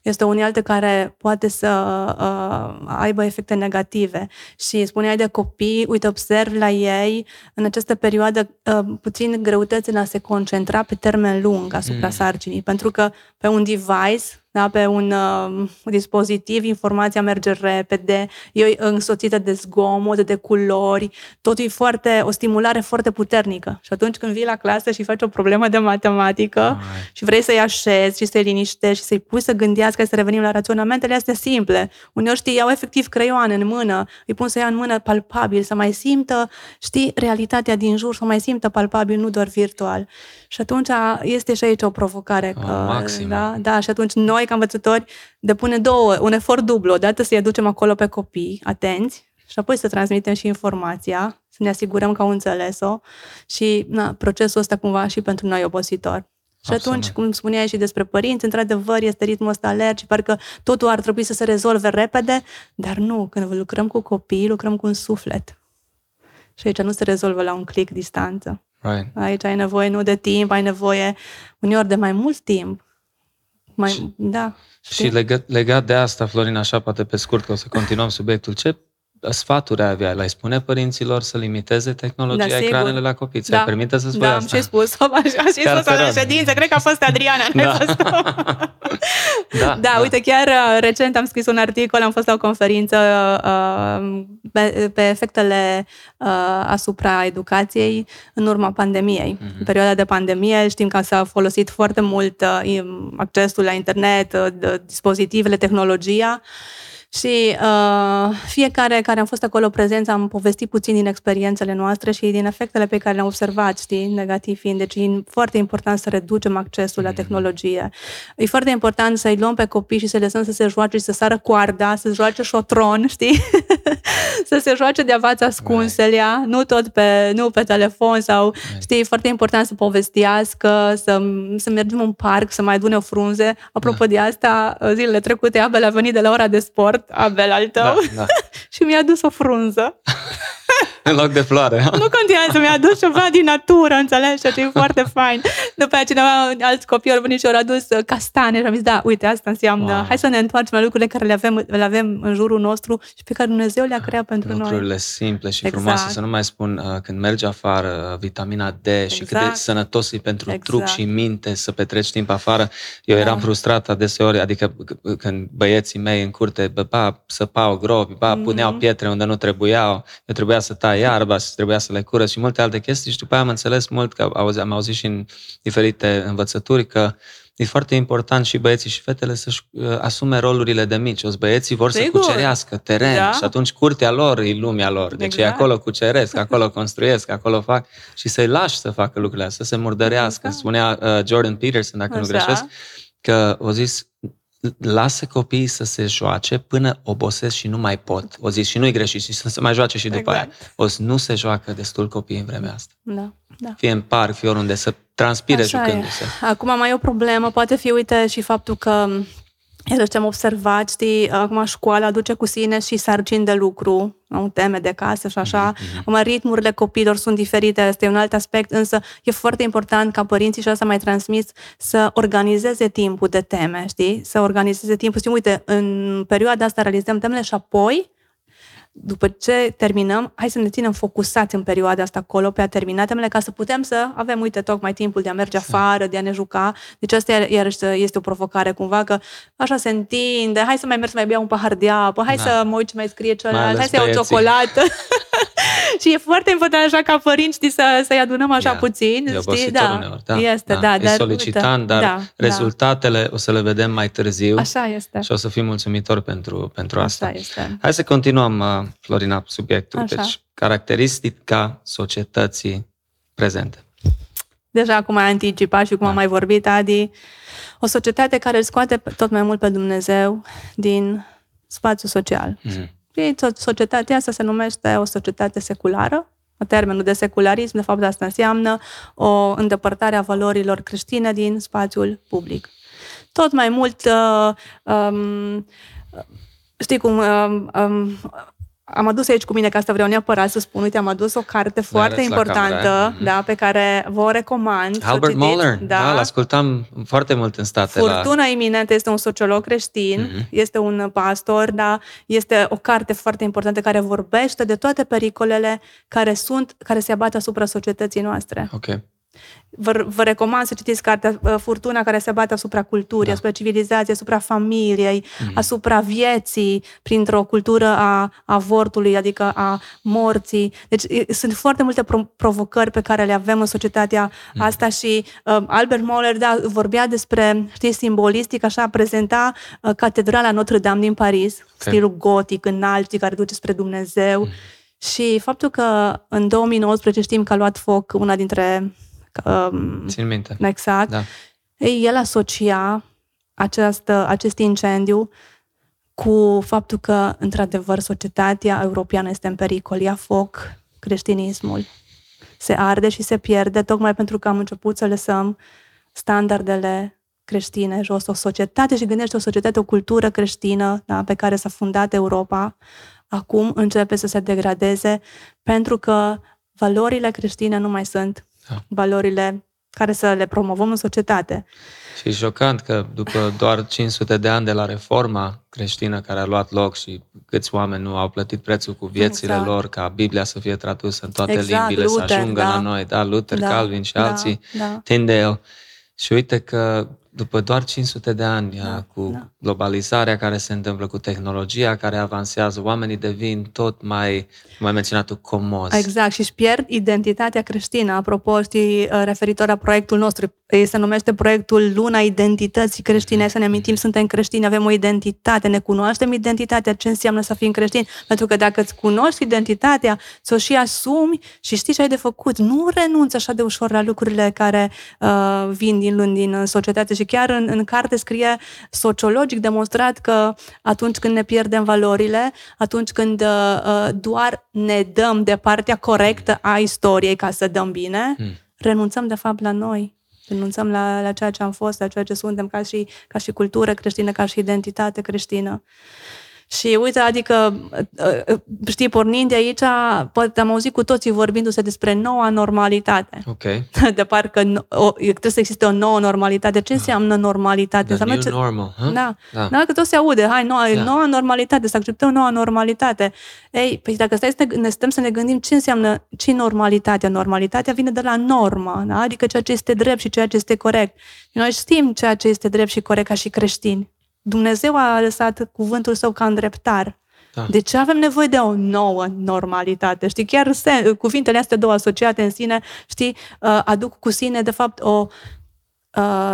este o unealtă care poate să uh, aibă efecte negative. Și spuneai de copii, uite, observ la ei în această perioadă uh, puțin greutăți în a se concentra pe termen lung asupra mm. sarcinii, pentru că pe un device da? pe un uh, dispozitiv, informația merge repede, e însoțită de zgomot, de culori, totul e foarte, o stimulare foarte puternică. Și atunci când vii la clasă și faci o problemă de matematică Ai. și vrei să-i așezi și să-i liniștești și să-i pui să gândească, să revenim la raționamentele astea simple. Uneori, știi, iau efectiv creioane în mână, îi pun să ia în mână palpabil, să mai simtă, știi, realitatea din jur, să mai simtă palpabil, nu doar virtual. Și atunci este și aici o provocare. Oh, că, da, da, și atunci noi, ca învățători, depune două, un efort dublu. Odată să-i aducem acolo pe copii, atenți, și apoi să transmitem și informația, să ne asigurăm că au înțeles-o și na, procesul ăsta cumva și pentru noi obositor. Și Absolut. atunci, cum spuneai și despre părinți, într-adevăr este ritmul ăsta alert și parcă totul ar trebui să se rezolve repede, dar nu, când lucrăm cu copii, lucrăm cu un suflet. Și aici nu se rezolvă la un click distanță. Right. Aici ai nevoie nu de timp, ai nevoie uneori de mai mult timp. Mai, și, da. Știi? Și legat, legat de asta, Florin, așa poate pe scurt, că o să continuăm subiectul, ce sfaturi avea? Le-ai spune părinților să limiteze tehnologia, da, ecranele la copii? Ți-ai da. permite să spui da, asta? am și spus. Am și spus la ședință. Cred că a fost Adriana. Da. Da, Da, da. uite, chiar uh, recent am scris un articol, am fost la o conferință uh, pe, pe efectele uh, asupra educației în urma pandemiei. Mhm. În perioada de pandemie știm că s-a folosit foarte mult uh, im- accesul la internet, uh, de- dispozitivele, tehnologia și uh, fiecare care am fost acolo prezenți am povestit puțin din experiențele noastre și din efectele pe care le-am observat, știi, negativ fiind. Deci e foarte important să reducem accesul la tehnologie. E foarte important să-i luăm pe copii și să le lăsăm să se joace și să sară coarda, să joace șotron, știi? să se joace de avați ascunselea, nu tot pe, nu pe telefon sau, știi, e foarte important să povestească, să, să mergem în parc, să mai adune o frunze. Apropo de asta, zilele trecute Abel a venit de la ora de sport, Abel al tău, Da, da. și mi-a dus o frunză. În loc de floare. Nu contează, mi-a adus ceva din natură, înțelegi? Și e foarte fain. După aceea cineva, alți copii au venit și au adus uh, castane și am zis, da, uite, asta înseamnă, Wow. hai să ne întoarcem la lucrurile care le avem, le avem în jurul nostru și pe care Dumnezeu le-a creat pentru noi. Lucrurile simple și Exact. frumoase, să nu mai spun uh, când mergi afară, uh, vitamina D și cât de Exact. sănătos e pentru Exact. trup și minte să petreci timp afară. Eu Da. eram frustrat adeseori, adică c- când băieții mei în curte, bă, ba, săpau gropi, ba, Mhm. puneau pietre unde nu trebuiau, eu trebuia să tai iarba, și trebuia să le curăț și multe alte chestii și după aia am înțeles mult, că auzi, am auzit și în diferite învățături că E foarte important și băieții și fetele să-și uh, asume rolurile de mici. O băieții vor să Sigur. cucerească teren Da. și atunci curtea lor e lumea lor. Deci Exact. ei acolo cuceresc, acolo construiesc, acolo fac și să-i lași să facă lucrurile astea, să se murdărească. Exact. Spunea uh, Jordan Peterson, dacă nu Așa. greșesc, că o zis lasă copiii să se joace până obosesc și nu mai pot. O zis și nu-i greșit și să se mai joace și după Exact. aia. O să nu se joacă destul copiii în vremea asta. Da, da. Fie în parc, fie oriunde, să transpire Așa e. jucându-se. Acum mai e o problemă, poate fi, uite, și faptul că iarăși ce am observat, știi, acum școala aduce cu sine și sarcini de lucru, au teme de casă și așa. Acum ritmurile copiilor sunt diferite, este un alt aspect, însă e foarte important ca părinții și asta mai transmis să organizeze timpul de teme, știi? Să organizeze timpul. Știi, uite, în perioada asta realizăm temele și apoi după ce terminăm, hai să ne ținem focusați în perioada asta acolo pe a termina temele ca să putem să avem, uite, tocmai timpul de a merge afară, de a ne juca. Deci asta iar- iarăși este o provocare cumva că așa se întinde, hai să mai merg să mai beau un pahar de apă, hai Da. să mă uit ce mai scrie Mai celălalt, ales hai să iau o băieții. ciocolată. și e foarte important așa ca părinți știi, să, să-i adunăm așa Ia, puțin. E știi? obositor Da, uneori, da. este, da. E dar, solicitant, uite, dar da, rezultatele o să le vedem mai târziu Da. Așa este. și o să fim mulțumitori pentru, pentru asta. Așa este. Hai să continuăm, uh, Florina, subiectul. Așa. Deci, caracteristica societății prezente. Deja acum ai anticipat și cum Da. am mai vorbit, Adi, o societate care îl scoate pe- tot mai mult pe Dumnezeu din spațiul social. Mhm. Și tot societatea asta se numește o societate seculară. Termenul de secularism, de fapt, asta înseamnă o îndepărtare a valorilor creștine din spațiul public. Tot mai mult, uh, um, știi cum, um, um, am adus aici cu mine, că asta vreau neapărat să spun, uite, am adus o carte foarte arăți la importantă, cameră, eh? da, pe care vă o recomand. să o Albert citiți. Moeller, da, da l-ascultam foarte mult în state. La... Furtuna iminentă este un sociolog creștin, Mhm. este un pastor, dar este o carte foarte importantă care vorbește de toate pericolele care sunt, care se abat asupra societății noastre. Ok. Vă, vă recomand să citiți cartea uh, Furtuna care se bate asupra culturii, Da. asupra civilizației, asupra familiei, Mhm. asupra vieții, printr-o cultură a avortului, adică a morții. Deci e- sunt foarte multe pro- provocări pe care le avem în societatea Mhm. asta și uh, Albert Moller da, vorbea despre, știi, simbolistic, așa, prezenta uh, catedrala Notre-Dame din Paris, stilul gotic, înalt, știi, care duce spre Dumnezeu. Mhm. Și faptul că în 2019 știm că a luat foc una dintre um, Țin minte. exact. Da. Ei, el asocia această, acest incendiu cu faptul că, într-adevăr, societatea europeană este în pericol. Ia foc creștinismul. Se arde și se pierde tocmai pentru că am început să lăsăm standardele creștine jos. O societate și gândește o societate, o cultură creștină da, pe care s-a fundat Europa, acum începe să se degradeze pentru că valorile creștine nu mai sunt Da. valorile care să le promovăm în societate. Și e șocant că după doar 500 de ani de la reforma creștină care a luat loc și câți oameni nu au plătit prețul cu viețile Exact. lor ca Biblia să fie tradusă în toate Exact, limbile, să Luther, ajungă da. la noi, da, Luther, Da, Calvin și da, alții, da. Tyndale. Și uite că după doar 500 de ani, Da, cu da. globalizarea care se întâmplă, cu tehnologia care avansează, oamenii devin tot mai, cum ai menționat tu, comos. Exact, și își pierd identitatea creștină. Apropo, știi, uh, referitor la proiectul nostru, ei se numește proiectul Luna Identității Creștine. Hai Să ne amintim, suntem creștini, avem o identitate, ne cunoaștem identitatea, ce înseamnă să fim creștini. Pentru că dacă îți cunoști identitatea, ți-o și asumi și știi ce ai de făcut. Nu renunți așa de ușor la lucrurile care uh, vin din luni din uh, societate. Și chiar în, în carte scrie sociologic demonstrat că atunci când ne pierdem valorile, atunci când uh, uh, doar ne dăm de partea corectă a istoriei ca să dăm bine, Mm. renunțăm de fapt la noi. Renunțăm la, la ceea ce am fost, la ceea ce suntem ca și, ca și cultură creștină, ca și identitate creștină. Și uite, adică, uh, uh, știi, pornind de aici, poate am auzit cu toții vorbindu-se despre noua normalitate. Ok. De parcă no- o, trebuie să existe o nouă normalitate. Ce înseamnă normalitate? The Înseamnă new ce- normal. Huh? da. da. Da, că tot se aude, hai, noua, Da. noua normalitate, să acceptăm noua normalitate. Ei, păi dacă stai să ne, ne stăm să ne gândim ce înseamnă, ce normalitatea? Normalitatea vine de la normă, da? adică ceea ce este drept și ceea ce este corect. Și noi știm ceea ce este drept și corect ca și creștini. Dumnezeu a lăsat cuvântul său ca îndreptar. Da. De ce avem nevoie de o nouă normalitate? Știi, chiar se, cuvintele astea două asociate în sine, știi, uh, aduc cu sine, de fapt, o uh,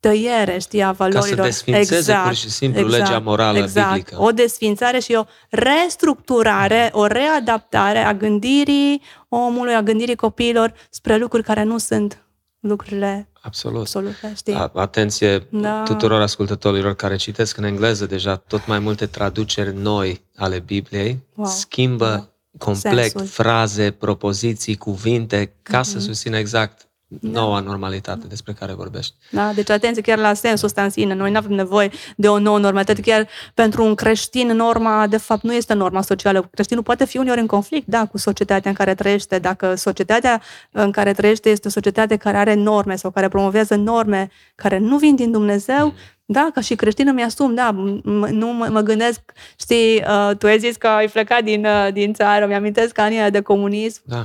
tăiere, știi, a Ca valorilor. să desfințeze pur și simplu legea morală exact. biblică. O desfințare și o restructurare, o readaptare a gândirii omului, a gândirii copiilor spre lucruri care nu sunt lucrurile Absolut. absolute, știi? A- Atenție Da. tuturor ascultătorilor care citesc în engleză deja tot mai multe traduceri noi ale Bibliei, Wow. schimbă Da. complet Sensul. fraze, propoziții, cuvinte, ca să susțină exact Da. Noua normalitate despre care vorbești. Da? Deci atenție chiar la sensul ăsta în sine. Noi nu avem nevoie de o nouă normalitate. Chiar pentru un creștin, norma, de fapt, nu este norma socială. Creștinul poate fi uneori în conflict, da, cu societatea în care trăiește. Dacă societatea în care trăiește este o societate care are norme sau care promovează norme care nu vin din Dumnezeu, da, ca și creștin îmi asum, da, m- m- nu mă, mă gândesc, știi, uh, tu ai zis că ai plecat din, uh, din țară, mi-amintesc anii ăia de comunism, Da.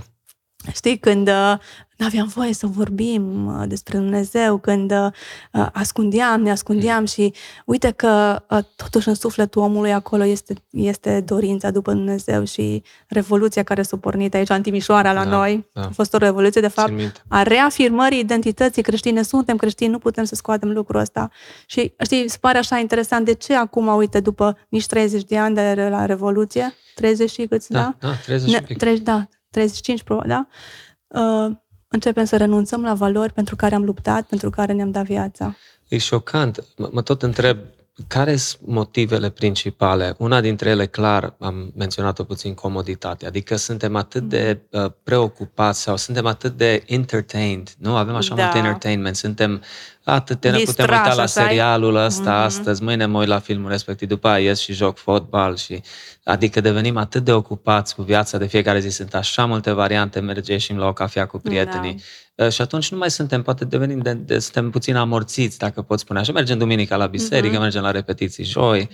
Știi, când uh, nu aveam voie să vorbim uh, despre Dumnezeu, când uh, uh, ascundeam, ne ascundeam și uite că uh, totuși în sufletul omului acolo este, este dorința după Dumnezeu și revoluția care s-a pornit aici în Timișoara la Da, noi. da. A fost o revoluție, de fapt, Țin minte. a reafirmării identității creștine. Suntem creștini, nu putem să scoatem lucrul ăsta. Și știi, îți pare așa interesant de ce acum, uite, după nici 30 de ani de la Revoluție, 30 și câți, da? Da, da, 30 și Ne, un pic. 30, da, 35, probabil, da? Uh, începem să renunțăm la valori pentru care am luptat, pentru care ne-am dat viața. E șocant. Mă, mă tot întreb, care sunt motivele principale? Una dintre ele, clar, am menționat-o puțin, comoditate. Adică suntem atât de uh, preocupați sau suntem atât de entertained, nu? Avem așa Da. mult entertainment, suntem atât de ne putem Distrași, uita la așa e? serialul ăsta Mhm. astăzi, mâine mă uit la filmul respectiv, după aia ies și joc fotbal și adică devenim atât de ocupați cu viața de fiecare zi, sunt așa multe variante, merge ieșim la o cafea cu prietenii. Uh, Și atunci nu mai suntem, poate devenim, de, de, suntem puțin amorțiți, dacă pot spune așa. Mergem duminica la biserică, Mhm. mergem la repetiții joi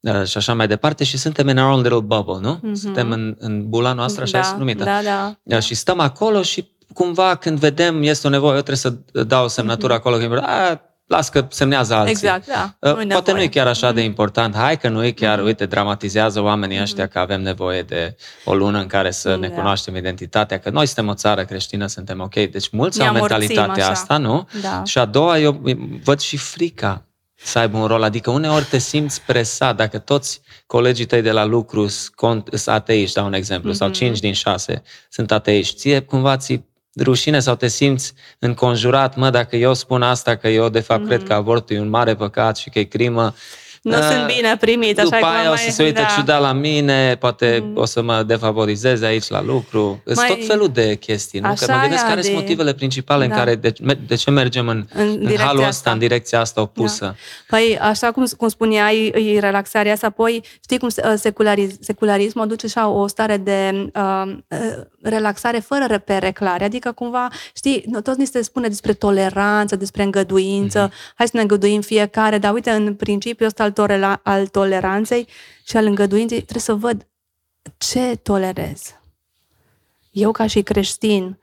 uh, și așa mai departe și suntem in our own little bubble, nu? Mhm. Suntem în, în bula noastră, așa da, este numită. Da, da. Uh, Și stăm acolo și cumva când vedem este o nevoie, eu trebuie să dau o semnătură acolo, că a, las că semnează alții. Mhm. Exact, da. Uh, Nu-i Poate nevoie. nu e chiar așa de Mhm. important. Hai că nu e chiar, uite, dramatizează oamenii ăștia că avem nevoie de o lună în care să ne Da. cunoaștem identitatea, că noi suntem o țară creștină, suntem ok. Deci mulți Ne au amorțim mentalitatea așa. asta, nu? Da. Și a doua, eu văd și frica să aibă un rol. Adică uneori te simți presat. Dacă toți colegii tăi de la lucru sunt ateiști, dau un exemplu, sau Mhm. 5 din 6 sunt ateiști, ție cumva ți rușine sau te simți înconjurat, mă, dacă eu spun asta, că eu de fapt cred că avortul e un mare păcat și că e crimă, Nu uh, sunt bine primit, așa după că aia o mai- să se uite da. ciudat la mine, poate Mm. o să mă defavorizeze aici la lucru. Sunt Mai- tot felul de chestii, nu? Că Așa mă gândesc ea care de- sunt motivele principale în Da. care, de, de ce mergem în, În în direcția halul ăsta, asta. în direcția asta opusă. Păi, așa cum, cum spuneai, e relaxarea asta, apoi știi cum uh, seculariz, secularismul aduce așa o stare de uh, uh, relaxare fără repere clare, adică cumva, știi, nu- tot ni se spune despre toleranță, despre îngăduință, Mhm. hai să ne îngăduim fiecare, dar uite, în principiul ăsta al, torela, al toleranței și al îngăduinței, trebuie să văd ce tolerez. Eu ca și creștin,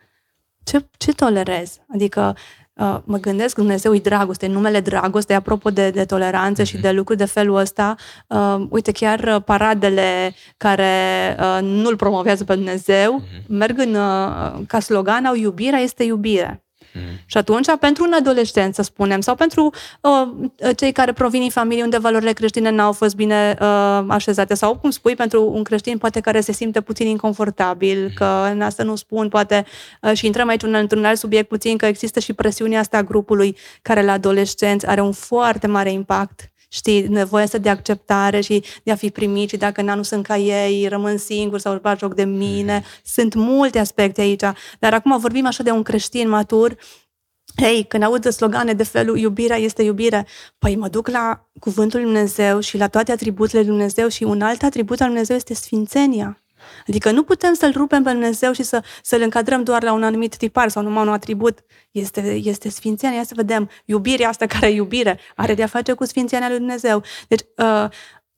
ce, ce tolerez? Adică uh, mă gândesc, Dumnezeu e dragoste, numele dragoste, apropo de, de toleranță mm-hmm. și de lucruri de felul ăsta. Uh, uite, chiar uh, paradele care uh, nu-L promovează pe Dumnezeu, mm-hmm. merg în, uh, ca slogan, au iubirea este iubire. Mm. Și atunci, pentru un adolescent, să spunem, sau pentru uh, cei care provin din familii unde valorile creștine n-au fost bine uh, așezate, sau, cum spui, pentru un creștin poate care se simte puțin inconfortabil, mm. că în asta nu spun, poate, uh, și intrăm aici într-un alt subiect puțin, că există și presiunea asta a grupului care la adolescenți are un foarte mare impact știi, nevoia asta de acceptare și de a fi primit și dacă nu sunt ca ei, rămân singur sau își bat joc de mine. Mm. Sunt multe aspecte aici. Dar acum vorbim așa de un creștin matur Hei, când aud slogane de felul iubirea este iubire, păi mă duc la cuvântul lui Dumnezeu și la toate atribuțiile lui Dumnezeu și un alt atribut al Dumnezeu este sfințenia. Adică nu putem să-L rupem pe Dumnezeu și să, să-L încadrăm doar la un anumit tipar sau numai un atribut. Este, este sfințenia. Ia să vedem. Iubirea asta care e iubire are de-a face cu sfințenia lui Dumnezeu. Deci, uh,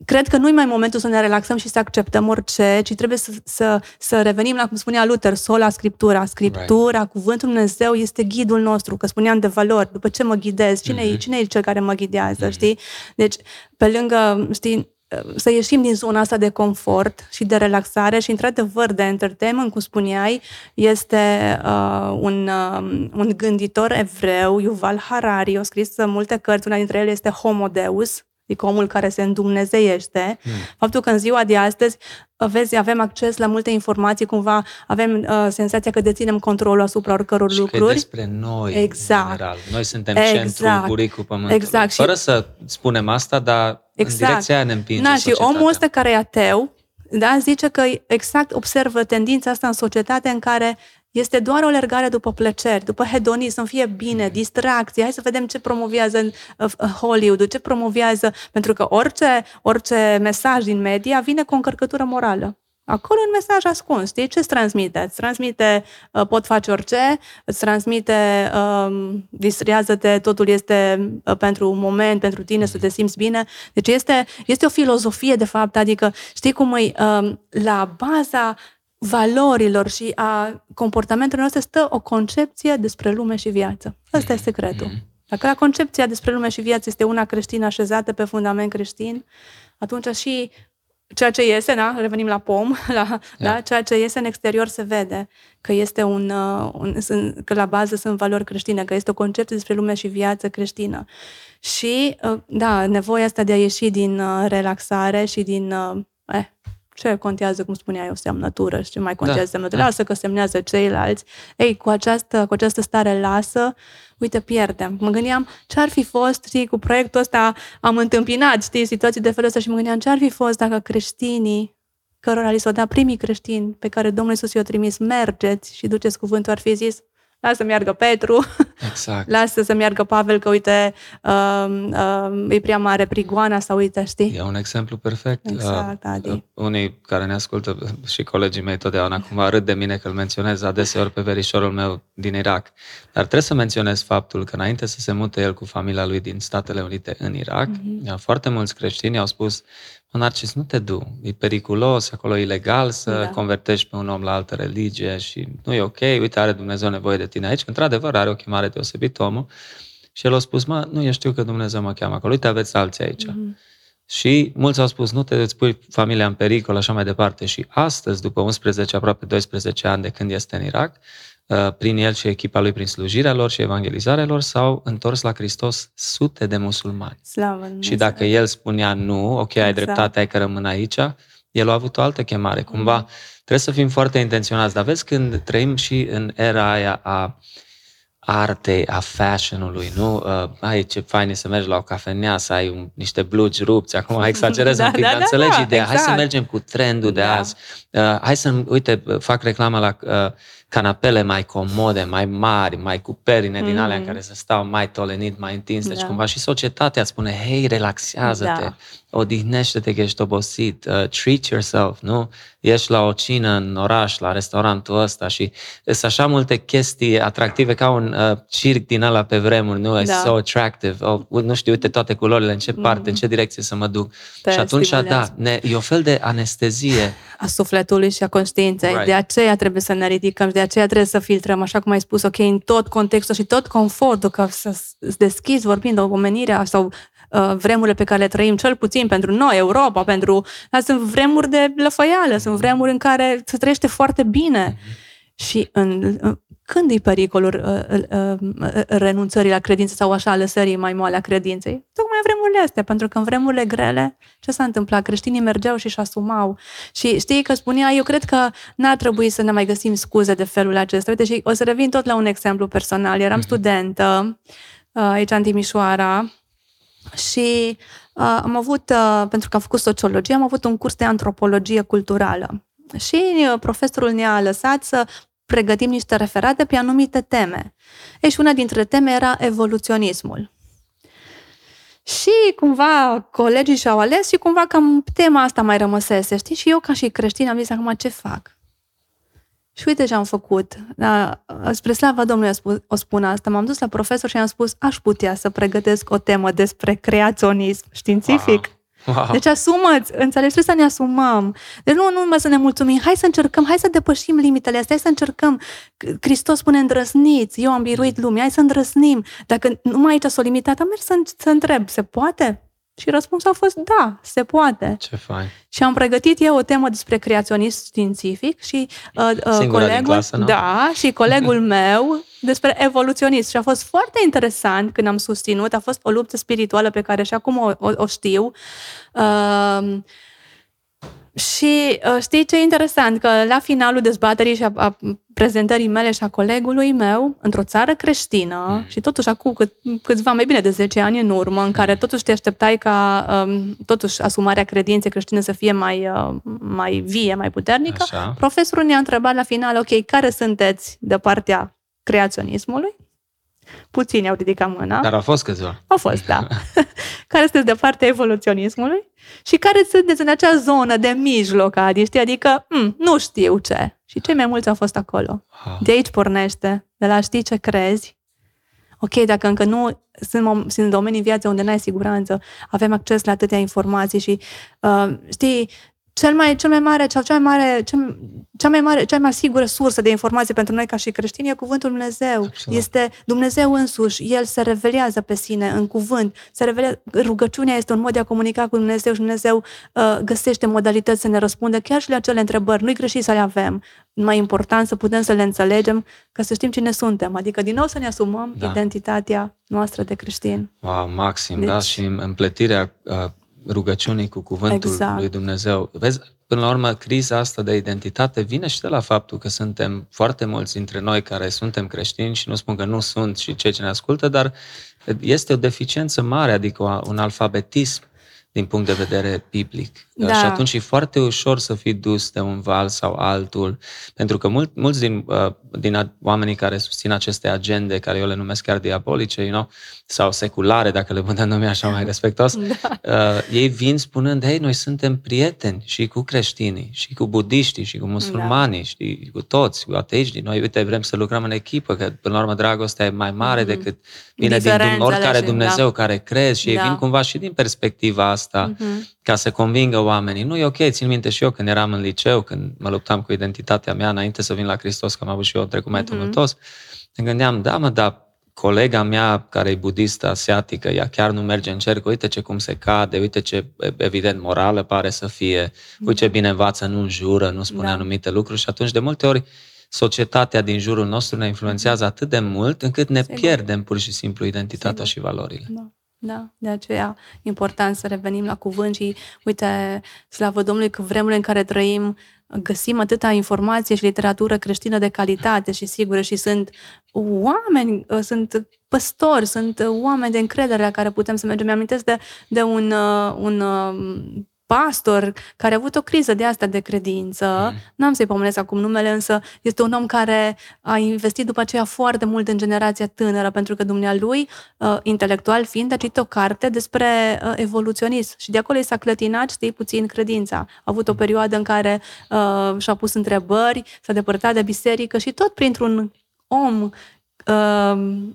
cred că nu-i mai momentul să ne relaxăm și să acceptăm orice, ci trebuie să, să, să revenim la, cum spunea Luther, sola Scriptura. Scriptura, right. cuvântul Dumnezeu este ghidul nostru, că spuneam de valori, după ce mă ghidez, cine, mm-hmm. e, cine e cel care mă ghidează, mm-hmm. știi? Deci, pe lângă, știi, să ieșim din zona asta de confort și de relaxare și, într-adevăr, de entertainment, cum spuneai, este uh, un, uh, un gânditor evreu, Yuval Harari, a scris multe cărți, una dintre ele este Homo Deus, adică omul care se îndumnezeiește. Mm. Faptul că în ziua de astăzi, vezi, avem acces la multe informații, cumva avem uh, senzația că deținem controlul asupra oricăror și lucruri. Că despre noi, exact. în general. Noi suntem exact. centrul buricul pământului. Exact. Fără și... să spunem asta, dar exact. în direcția aia ne împinge Na, și omul ăsta care e ateu, da, zice că exact observă tendința asta în societate în care este doar o lergare după plăceri, după hedonism, să fie bine, mm. distracție. Hai să vedem ce promovează în uh, uh, Hollywood, ce promovează, pentru că orice, orice mesaj din media vine cu o încărcătură morală. Acolo un mesaj ascuns, știi? Ce îți transmite? Îți transmite uh, pot face orice, îți transmite um, distrează-te, totul este uh, pentru un moment, pentru tine, să te simți bine. Deci este, este o filozofie, de fapt, adică știi cum e um, la baza valorilor și a comportamentelor noastre stă o concepție despre lume și viață. Asta este secretul. Mm-hmm. Dacă la concepția despre lume și viață este una creștină așezată pe fundament creștin, atunci și ceea ce iese, da? revenim la pom, la, yeah. da? ceea ce iese în exterior se vede că este un, uh, un, că la bază sunt valori creștine, că este o concepție despre lume și viață creștină. Și, uh, da, nevoia asta de a ieși din uh, relaxare și din eh, ce contează, cum spuneai, o semnătură și ce mai contează da, semnătura, da. lasă că semnează ceilalți. Ei, cu această, cu această stare lasă, uite, pierdem. Mă gândeam ce ar fi fost, știi, cu proiectul ăsta am întâmpinat, știi, situații de felul ăsta și mă gândeam ce ar fi fost dacă creștinii cărora li s-au dat primii creștini pe care Domnul Iisus i-a trimis, mergeți și duceți cuvântul, ar fi zis, lasă să meargă Petru, exact. lasă să meargă Pavel, că uite, uh, uh, e prea mare prigoana sau uite, știi? E un exemplu perfect. Exact, uh, Adi. Uh, unii care ne ascultă și colegii mei totdeauna cumva râd de mine că îl menționez adeseori pe verișorul meu din Irak. Dar trebuie să menționez faptul că înainte să se mute el cu familia lui din Statele Unite în Irak, mm-hmm. foarte mulți creștini au spus Narcis, nu te du, e periculos, acolo e ilegal să da. convertești pe un om la altă religie și nu e ok, uite, are Dumnezeu nevoie de tine aici, că într-adevăr are o chemare deosebită omul. Și el a spus, mă, nu, eu știu că Dumnezeu mă cheamă acolo, uite, aveți alții aici. Mm-hmm. Și mulți au spus, nu te îți pui familia în pericol, așa mai departe. Și astăzi, după 11, aproape 12 ani de când este în Irak, Uh, prin el și echipa lui, prin slujirea lor și evangelizarea lor, s-au întors la Hristos sute de musulmani. Slavă și dacă el spunea nu, ok, ai exact. dreptate, ai că rămân aici, el a avut o altă chemare. Cumva mm. trebuie să fim foarte intenționați. Dar vezi când trăim și în era aia a artei, a fashion-ului, nu? Uh, ai, ce fain e să mergi la o cafenea, să ai un, niște blugi rupți, acum exagerez da, un pic, da, dar da, înțelegi da, ideea. Exact. Hai să exact. mergem cu trendul de da. azi. Uh, hai să, uite, fac reclamă la uh, canapele mai comode, mai mari, mai cu perine mm. din alea în mm. care să stau mai tolenit, mai întins. Deci da. cumva și societatea spune, hei, relaxează-te, da. Odihnește-te că ești obosit, uh, treat yourself, nu? Ești la o cină în oraș, la restaurantul ăsta și sunt așa multe chestii atractive ca un uh, circ din ala pe vremuri, nu? Da. It's so attractive. Oh, nu știu, uite toate culorile, în ce parte, mm. în ce direcție să mă duc. Te și atunci, stimulează. da, ne, e o fel de anestezie. A sufletului și a conștiinței. Right. De aceea trebuie să ne ridicăm de aceea trebuie să filtrăm, așa cum ai spus, ok, în tot contextul și tot confortul, că să deschizi vorbind de omenirea sau uh, vremurile pe care le trăim, cel puțin pentru noi, Europa, pentru... Dar sunt vremuri de lăfăială, sunt vremuri în care se trăiește foarte bine. Mm-hmm. Și în, când e pericolul uh, uh, uh, renunțării la credință sau așa lăsării mai moale a credinței? Tocmai în vremurile astea, pentru că în vremurile grele, ce s-a întâmplat? Creștinii mergeau și își asumau. Și știi că spunea, eu cred că n-ar trebui să ne mai găsim scuze de felul acesta. Uite, și o să revin tot la un exemplu personal. Eram mhm. studentă uh, aici în Timișoara și uh, am avut, uh, pentru că am făcut sociologie, am avut un curs de antropologie culturală. Și uh, profesorul ne-a lăsat să pregătim niște referate pe anumite teme. E și una dintre teme era evoluționismul. Și cumva colegii și-au ales și cumva cam tema asta mai rămăsese, știi? Și eu ca și creștin am zis acum ce fac? Și uite ce am făcut. Da, spre slavă Domnului o spun asta. M-am dus la profesor și am spus, aș putea să pregătesc o temă despre creaționism științific. Wow. Wow. Deci asumă-ți, înțelegi, trebuie să ne asumăm. Deci nu, nu numai să ne mulțumim, hai să încercăm, hai să depășim limitele astea, hai să încercăm. Hristos spune îndrăsniți, eu am biruit lumea, hai să îndrăsnim. Dacă numai aici s-o limitat, am mers să, să întreb, se poate? Și răspunsul a fost da, se poate. Ce fain. Și am pregătit eu o temă despre creaționism științific și uh, uh, colegul, clasă, nu? da, și colegul meu despre evoluționism. Și a fost foarte interesant când am susținut, a fost o luptă spirituală pe care și acum o, o, o știu. Uh, și uh, știi ce e interesant? Că la finalul dezbaterii și a, a prezentării mele și a colegului meu, într-o țară creștină, mm. și totuși acum cât, câțiva mai bine de 10 ani în urmă, în care totuși te așteptai ca um, totuși asumarea credinței creștine să fie mai, uh, mai vie, mai puternică, Așa. profesorul ne-a întrebat la final, ok, care sunteți de partea creaționismului? Puțini au ridicat mâna. Dar au fost câțiva. Au fost, da. care sunteți de partea evoluționismului și care sunteți în acea zonă de mijloc, adi, știi? Adică, m- nu știu ce. Și cei mai mulți au fost acolo. De aici pornește, de la știi ce crezi. Ok, dacă încă nu sunt, sunt domenii în viață unde n-ai siguranță, avem acces la atâtea informații și, uh, știi, cel mai, cel mai mare, cel, cea mai mare, cel, cea mai mare, cea mai sigură sursă de informație pentru noi ca și creștini e cuvântul Dumnezeu. Absolut. Este Dumnezeu însuși, El se revelează pe sine în cuvânt. Se revelează, rugăciunea este un mod de a comunica cu Dumnezeu și Dumnezeu uh, găsește modalități să ne răspundă chiar și la acele întrebări. Nu-i greșit să le avem. Mai important să putem să le înțelegem ca să știm cine suntem. Adică din nou să ne asumăm da. identitatea noastră de creștin. Wow, maxim, da? deci, da? Și împletirea uh, rugăciunii cu cuvântul exact. lui Dumnezeu. Vezi, până la urmă, criza asta de identitate vine și de la faptul că suntem foarte mulți dintre noi care suntem creștini și nu spun că nu sunt și cei ce ne ascultă, dar este o deficiență mare, adică un alfabetism din punct de vedere biblic. Da. Și atunci e foarte ușor să fii dus de un val sau altul, pentru că mul, mulți din, uh, din oamenii care susțin aceste agende, care eu le numesc chiar diabolice, you know, sau seculare, dacă le putem numi așa mai respectos, da. uh, ei vin spunând, hei, noi suntem prieteni și cu creștinii, și cu budiștii, și cu musulmanii, da. și cu toți, cu ateiștii. Noi, uite, vrem să lucrăm în echipă, că până la urmă dragostea e mai mare mm-hmm. decât vine din oricare Dumnezeu da. care crezi și da. ei vin cumva și din perspectiva asta mm-hmm. ca să convingă oamenii. Nu e ok, țin minte și eu când eram în liceu, când mă luptam cu identitatea mea înainte să vin la Hristos, că am avut și eu trecut mai mm-hmm. tumultos, îmi gândeam, da mă, dar colega mea care e budistă asiatică, ea chiar nu merge în cerc, uite ce cum se cade, uite ce evident morală pare să fie, uite ce bine învață, nu jură, nu spune da. anumite lucruri și atunci de multe ori societatea din jurul nostru ne influențează atât de mult încât ne Sigur. pierdem pur și simplu identitatea Sigur. și valorile. Da. Da, de aceea e important să revenim la cuvânt și uite, slavă Domnului că vremurile în care trăim găsim atâta informație și literatură creștină de calitate și sigură și sunt oameni, sunt păstori, sunt oameni de încredere la care putem să mergem. Mi-amintesc de, de un, un pastor care a avut o criză de asta de credință, mm. n-am să-i pomenesc acum numele, însă este un om care a investit după aceea foarte mult în generația tânără, pentru că dumnealui, uh, intelectual fiind, a citit o carte despre uh, evoluționism și de acolo i s-a clătinat, știi, puțin credința. A avut o mm. perioadă în care uh, și-a pus întrebări, s-a depărtat de biserică și tot printr-un om uh,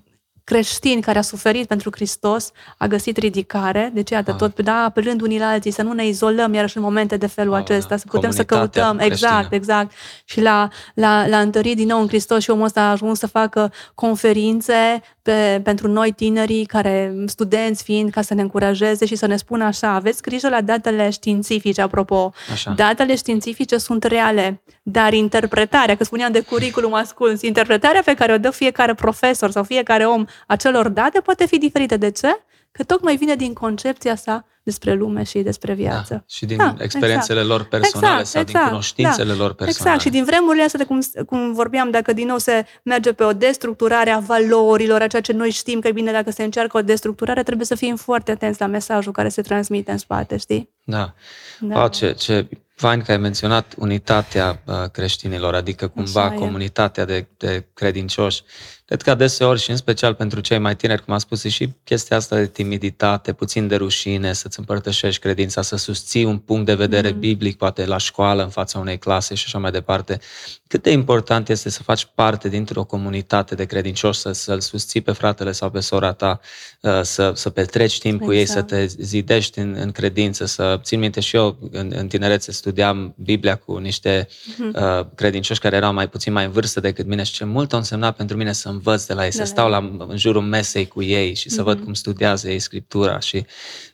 creștin care a suferit pentru Hristos a găsit ridicare. Deci, iată, Ah. tot, da, apelând unii la alții, să nu ne izolăm iarăși în momente de felul Ah, acesta, da. să putem să Comunitatea căutăm. creștină. Exact, exact. Și la, la, la întărit din nou în Hristos și omul ăsta a ajuns să facă conferințe pe, pentru noi tinerii, care, studenți fiind, ca să ne încurajeze și să ne spună așa, aveți grijă la datele științifice, apropo. Așa. Datele științifice sunt reale, dar interpretarea, că spuneam de curriculum ascuns, interpretarea pe care o dă fiecare profesor sau fiecare om acelor date poate fi diferită. De ce? Că tocmai vine din concepția sa despre lume și despre viață. Da. Și din Da, experiențele lor personale Exact, sau din exact, cunoștințele da. lor personale. Exact, și din vremurile astea, de cum, cum vorbeam, dacă din nou se merge pe o destructurare a valorilor, a ceea ce noi știm că e bine dacă se încearcă o destructurare, trebuie să fim foarte atenți la mesajul care se transmite în spate, știi? Da. Da. Da. Wow, ce, ce fain că ai menționat unitatea uh, creștinilor, adică cumva Așa e. comunitatea de, de credincioși. Cred că adeseori și în special pentru cei mai tineri, cum am spus, e și chestia asta de timiditate, puțin de rușine, să-ți împărtășești credința, să susții un punct de vedere Mhm. biblic, poate la școală, în fața unei clase și așa mai departe. Cât de important este să faci parte dintr-o comunitate de credincioși, să, să-l susții pe fratele sau pe sora ta, uh, să, să petreci timp cu ei, să Exact. te zidești în, în credință, să țin minte și eu în, în tinerețe studiam Biblia cu niște Mhm. uh, credincioși care erau mai puțin mai în vârstă decât mine și ce mult a însemnat pentru mine să învăț de la ei, De să la stau ei. la, în jurul mesei cu ei și să văd Mhm. cum studiază ei Scriptura și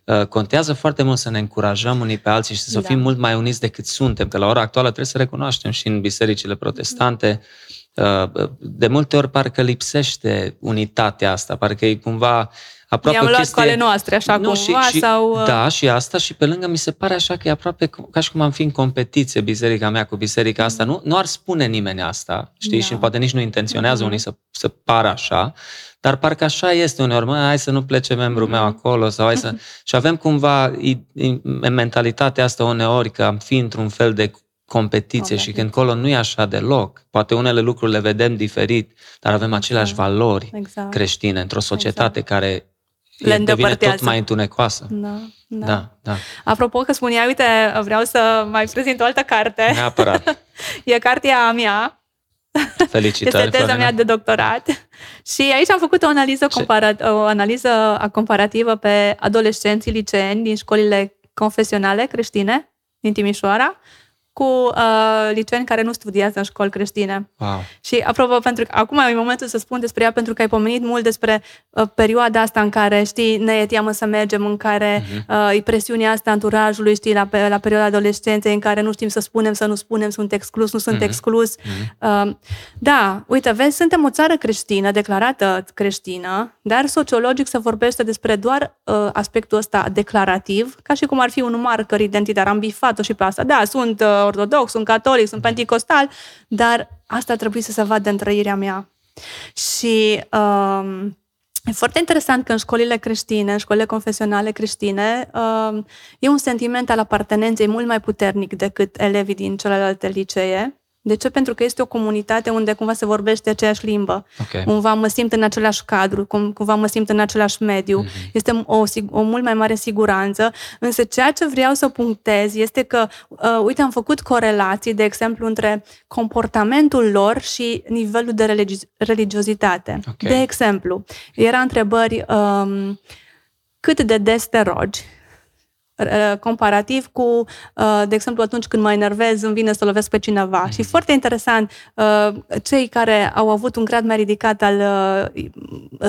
uh, contează foarte mult să ne încurajăm unii pe alții și să Da. fim mult mai uniți decât suntem, că la ora actuală trebuie să recunoaștem și în bisericile protestante uh, de multe ori parcă lipsește unitatea asta, parcă e cumva aproape I-am o luat chestie... cu ale noastre, așa Nu, cumva, și, și, sau... uh, Da, și asta și pe lângă mi se pare așa că e aproape cu- ca și cum am fi în competiție biserica mea cu biserica asta. Nu, nu ar spune nimeni asta, știi? Da. Și poate nici nu intenționează Mhm. unii să, să pară așa, dar parcă așa este uneori. Mă, hai să nu plece membrul meu Mhm. acolo sau hai să... Și avem cumva i, i, mentalitatea asta uneori că am fi într-un fel de competiție și Competiție. când colo nu e așa deloc. Poate unele lucruri le vedem diferit, dar avem aceleași Exact. valori Exact. creștine într-o societate care Le e, devine tot îndepărtează. mai întunecoasă. Da, da. Da, da, Apropo că spuneai, uite, vreau să mai prezint o altă carte. neapărat. E cartea mea, Felicitări, este teza Florina. mea de doctorat. Și aici am făcut o analiză, Ce- comparat, o analiză comparativă pe adolescenții liceeni din școlile confesionale creștine din Timișoara cu uh, liceeni care nu studiază în școli creștine. Wow. Și apropo, pentru că acum e momentul să spun despre ea, pentru că ai pomenit mult despre uh, perioada asta în care, știi, ne e teamă să mergem, în care uh, e presiunea asta anturajului, știi, la, pe- la perioada adolescenței, în care nu știm să spunem, să nu spunem, sunt exclus, nu sunt Mhm. exclus. Uh, da, uite, vezi, suntem o țară creștină, declarată creștină, dar sociologic se vorbește despre doar uh, aspectul ăsta declarativ, ca și cum ar fi un marker identitar. Am bifat-o și pe asta. Da, sunt uh, ortodox, sunt catolic, sunt penticostal, dar asta trebuie să se vadă în trăirea mea. Și um, e foarte interesant că în școlile creștine, în școlile confesionale creștine, um, e un sentiment al apartenenței mult mai puternic decât elevii din celelalte licee. De ce? Pentru că este o comunitate unde cumva se vorbește aceeași limbă. Ok. Cumva mă simt în același cadru, cum, cumva mă simt în același mediu. Mhm. Este o, sig- o mult mai mare siguranță. Însă ceea ce vreau să punctez este că, uh, uite, am făcut corelații, de exemplu, între comportamentul lor și nivelul de religi- religiozitate. Ok. De exemplu, era întrebări um, cât de des te rogi, uh, comparativ cu, uh, de exemplu, atunci când mă enervez, îmi vine să lovesc pe cineva. Mhm. Și foarte interesant, uh, cei care au avut un grad mai ridicat al uh,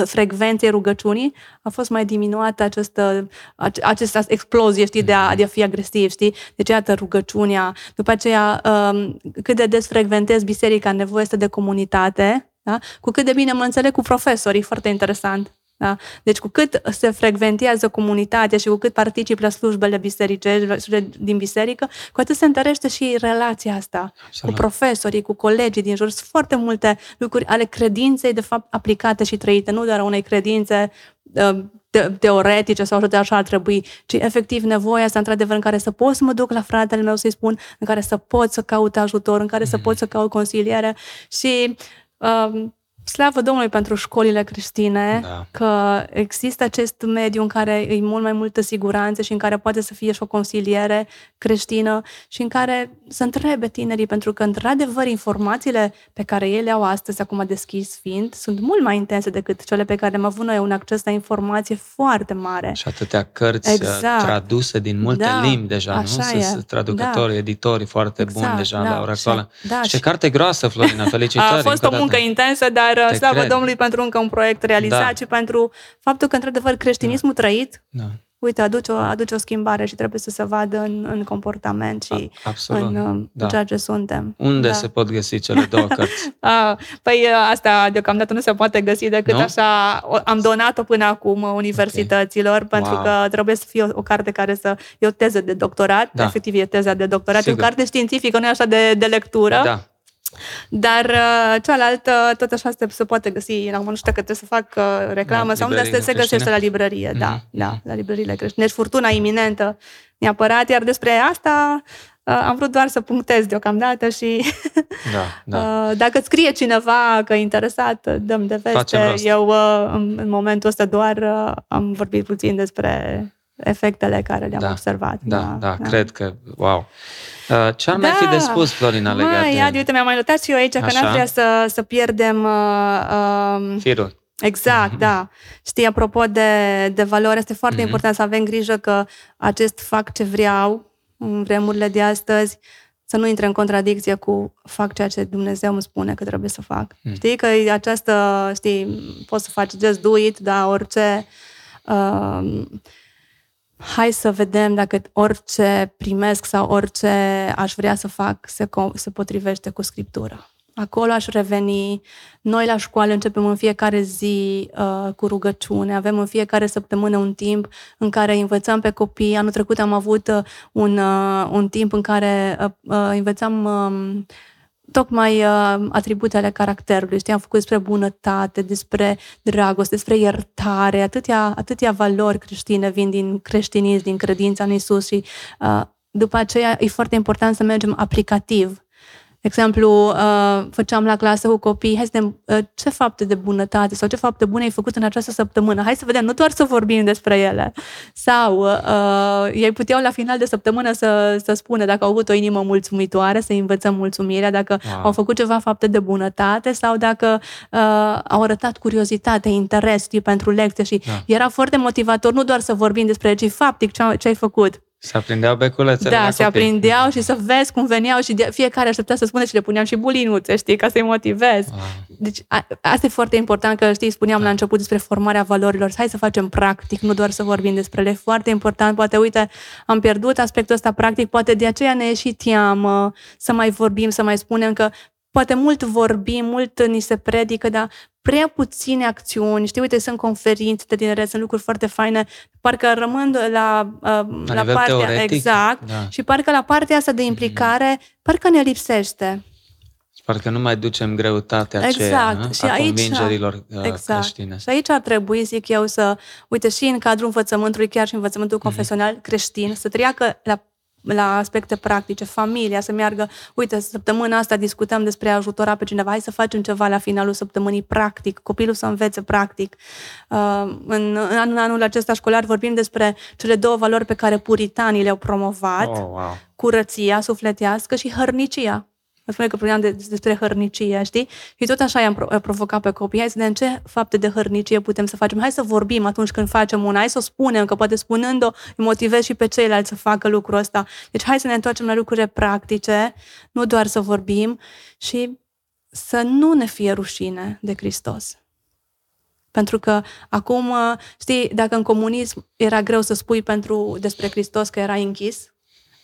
frecvenței rugăciunii, a fost mai diminuată această, ace- această explozie, știi, de a, de a fi agresiv, știi? Deci, iată, rugăciunea. După aceea, um, cât de des frecventez biserica, nevoie este de comunitate, da? Cu cât de bine mă înțeleg cu profesorii, foarte interesant. Da? Deci cu cât se frecventează comunitatea și cu cât particip la slujbele bisericești din biserică, cu atât se întărește și relația asta Absolut. cu profesorii, cu colegii din jur. Sunt foarte multe lucruri ale credinței, de fapt, aplicate și trăite, nu doar a unei credințe uh, te- teoretice sau de așa ar trebui, ci efectiv nevoia asta, într-adevăr, în care să pot să mă duc la fratele meu să-i spun, în care să pot să caut ajutor, în care să pot să caut consiliere și um, Slavă Domnului pentru școlile creștine, Da. că există acest mediu în care e mult mai multă siguranță și în care poate să fie și o consiliere creștină și în care să întrebe tinerii, pentru că, într-adevăr, informațiile pe care ele au astăzi, acum deschis fiind, sunt mult mai intense decât cele pe care am avut noi, un acces la informație foarte mare. Și atâtea cărți Exact. uh, traduse din multe Da, limbi deja, nu? așa Sunt e. sunt traducători, editorii foarte buni Exact, deja da, la ora și- actuală. da, și ce și- carte groasă, Florina, felicitări. A fost încă o muncă dată. intensă, dar uh, Te slavă cred. Domnului pentru încă un proiect realizat Da. și pentru faptul că, într-adevăr, creștinismul trăit, Da, uite, aduce o, aduce o schimbare și trebuie să se vadă în, în comportament și a- absolut. în, uh, da. în ceea ce suntem. Unde da. se pot găsi cele două cărți? A, păi uh, asta deocamdată nu se poate găsi decât Nu? așa. O, am donat-o până acum universităților pentru Wow. că trebuie să fie o, o carte care să... E o teză de doctorat, Da. efectiv e teza de doctorat, Sigur. e o carte științifică, nu e așa de, de lectură. Da, Dar uh, cealaltă, tot așa se, se poate găsi. Acum nu știu că trebuie să fac uh, reclamă Da, sau nu, dar se, librăriile se găsește creștine? la librărie, da, Mhm, da, mhm. la librăriile creștine. Deci furtuna iminentă neapărat, iar despre asta uh, am vrut doar să punctez deocamdată și da, da. uh, dacă scrie cineva că e interesat, dăm de Facem veste. rost. Eu uh, în, în momentul ăsta doar uh, am vorbit puțin despre efectele care le-am Da, observat. Da, da, cred că, wow. Uh, Ce ar mai Da. fi de spus, Florina, legat Mai, de Adi, uite, mi-am mai notat și eu aici că Așa. n-ar vrea să, să pierdem uh, um, firul? Exact, da. Știi, apropo de, de valori, este foarte Mhm. important să avem grijă că acest fac ce vreau în vremurile de astăzi să nu intre în contradicție cu fac ceea ce Dumnezeu îmi spune că trebuie să fac. Mm. Știi că e această, știi, poți să faci just do it, dar orice... Uh, hai să vedem dacă orice primesc sau orice aș vrea să fac se, co- se potrivește cu Scriptura. Acolo aș reveni. Noi la școală începem în fiecare zi uh, cu rugăciune. Avem în fiecare săptămână un timp în care învățăm pe copii. Anul trecut am avut uh, un, uh, un timp în care uh, uh, învățam uh, tocmai uh, atributele caracterului. Știi, am făcut despre bunătate, despre dragoste, despre iertare, atâtea, atâtea valori creștine vin din creștinism, din credința în Isus și uh, după aceea e foarte important să mergem aplicativ. De exemplu, uh, făceam la clasă cu copii, hai să vedem uh, ce fapte de bunătate sau ce fapte bune ai făcut în această săptămână. Hai să vedem, nu doar să vorbim despre ele. Sau uh, ei puteau la final de săptămână să, să spună dacă au avut o inimă mulțumitoare, să învățăm mulțumirea, dacă Wow. au făcut ceva fapte de bunătate sau dacă uh, au arătat curiozitate, interes știi, pentru lecție și Da. era foarte motivator nu doar să vorbim despre ce faptic ce, ce ai făcut, Se aprindeau beculețele da, la se copii. aprindeau și să vezi cum veneau și de, fiecare aștepta să spună și le puneam și bulinuțe, știi, ca să-i motivez. Wow. Deci a, asta e foarte important, că știi, spuneam Da. la început despre formarea valorilor. Hai să facem practic, nu doar să vorbim despre ele. E foarte important. Poate, uite, am pierdut aspectul ăsta practic, poate de aceea ne e și teamă să mai vorbim, să mai spunem că poate mult vorbim, mult ni se predică, dar prea puține acțiuni. Știi, uite, sunt conferințe de tineret, sunt lucruri foarte faine, parcă rămân la, uh, la, nivel partea, teoretic, exact, da. și parcă la partea asta de implicare, parcă ne lipsește. Parcă nu mai ducem greutatea Exact. aceea a? Și a aici- convingerilor uh, Exact. creștine. Și aici ar trebui, zic eu, să, uite, și în cadrul învățământului, chiar și învățământul Mhm. confesional creștin, să treacă la la aspecte practice, familia să meargă, uite, săptămâna asta discutăm despre a ajutora pe cineva, hai să facem ceva la finalul săptămânii practic, copilul să învețe practic. Uh, în, în anul, anul acesta școlar vorbim despre cele două valori pe care puritanii le-au promovat, Oh, wow. curăția sufletească și hărnicia. Mă spune că spuneam de, despre hărnicie, știi? Și tot așa i-am pro- provocat pe copii. Hai să vedem ce fapte de hărnicie putem să facem. Hai să vorbim atunci când facem una. Hai să o spunem, că poate spunând-o îi motivez și pe ceilalți să facă lucrul ăsta. Deci hai să ne întoarcem la lucrurile practice, nu doar să vorbim și să nu ne fie rușine de Hristos. Pentru că acum, știi, dacă în comunism era greu să spui pentru despre Hristos că era închis,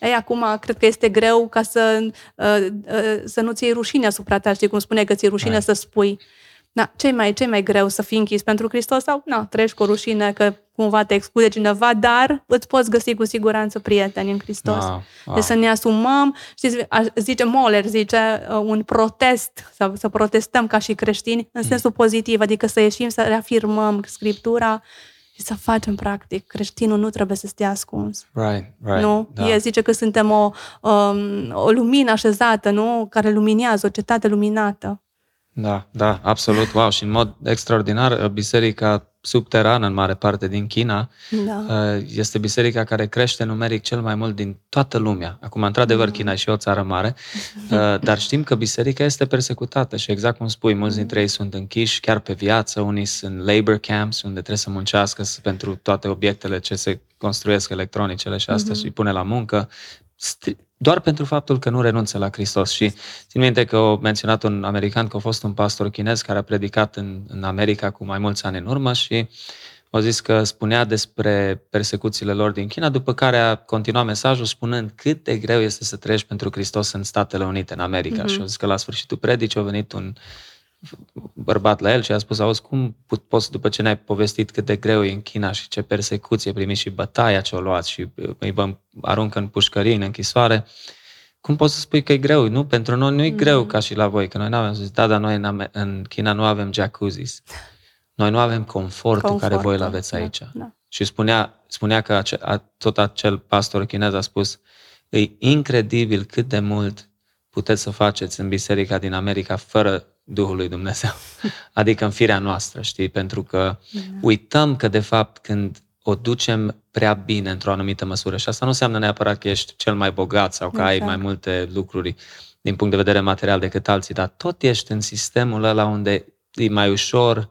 ei, acum cred că este greu ca să, uh, uh, să nu ți iei rușine asupra ta, știi cum spune că ți-e rușine Right. să spui. Na, ce mai, ce mai greu să fii închis pentru Hristos sau na, treci cu rușine că cumva te exclude cineva, dar îți poți găsi cu siguranță prieteni în Hristos. Wow, wow. Deci să ne asumăm, știți, a- zice Moller, zice uh, un protest, să, să protestăm ca și creștini Mm. în sensul pozitiv, adică să ieșim, să reafirmăm Scriptura și să facem practic. Creștinul nu trebuie să stea ascuns. Right, right. Nu? Da. El zice că suntem o, um, o lumină așezată, nu? Care luminează, o cetate luminată. Da, da, absolut, wow. Și în mod extraordinar, biserica subterană în mare parte din China da. Uh, este biserica care crește numeric cel mai mult din toată lumea. Acum, într-adevăr, da. China e și o țară mare, uh, dar știm că biserica este persecutată și exact cum spui, mulți dintre ei sunt închiși chiar pe viață, unii sunt labor camps, unde trebuie să muncească pentru toate obiectele ce se construiesc electronicele și astea uh-huh. și pune la muncă doar pentru faptul că nu renunță la Hristos. Și țin minte că a menționat un american că a fost un pastor chinez care a predicat în, în America cu mai mulți ani în urmă și a zis că spunea despre persecuțiile lor din China, după care a continuat mesajul spunând cât de greu este să trăiești pentru Hristos în Statele Unite, în America. Mm-hmm. Și a zis că la sfârșitul predicii a venit un bărbat la el și a spus, auzi, cum poți, după ce ne-ai povestit cât de greu e în China și ce persecuție primi și bătaia ce o luat și îi aruncă în pușcării, în închisoare, cum poți să spui că e greu? Nu, pentru noi nu e mm. greu ca și la voi, că noi nu avem, zis, da, dar noi în, în China nu avem jacuzzis. Noi nu avem confortul, confortul care voi îl aveți da, aici. Da. Și spunea, spunea că ace, a, tot acel pastor chinez a spus, e incredibil cât de mult puteți să faceți în biserica din America fără Duhul lui Dumnezeu. Adică în firea noastră, știi? Pentru că da. uităm că, de fapt, când o ducem prea bine într-o anumită măsură, și asta nu înseamnă neapărat că ești cel mai bogat sau că exact. ai mai multe lucruri din punct de vedere material decât alții, dar tot ești în sistemul ăla unde e mai ușor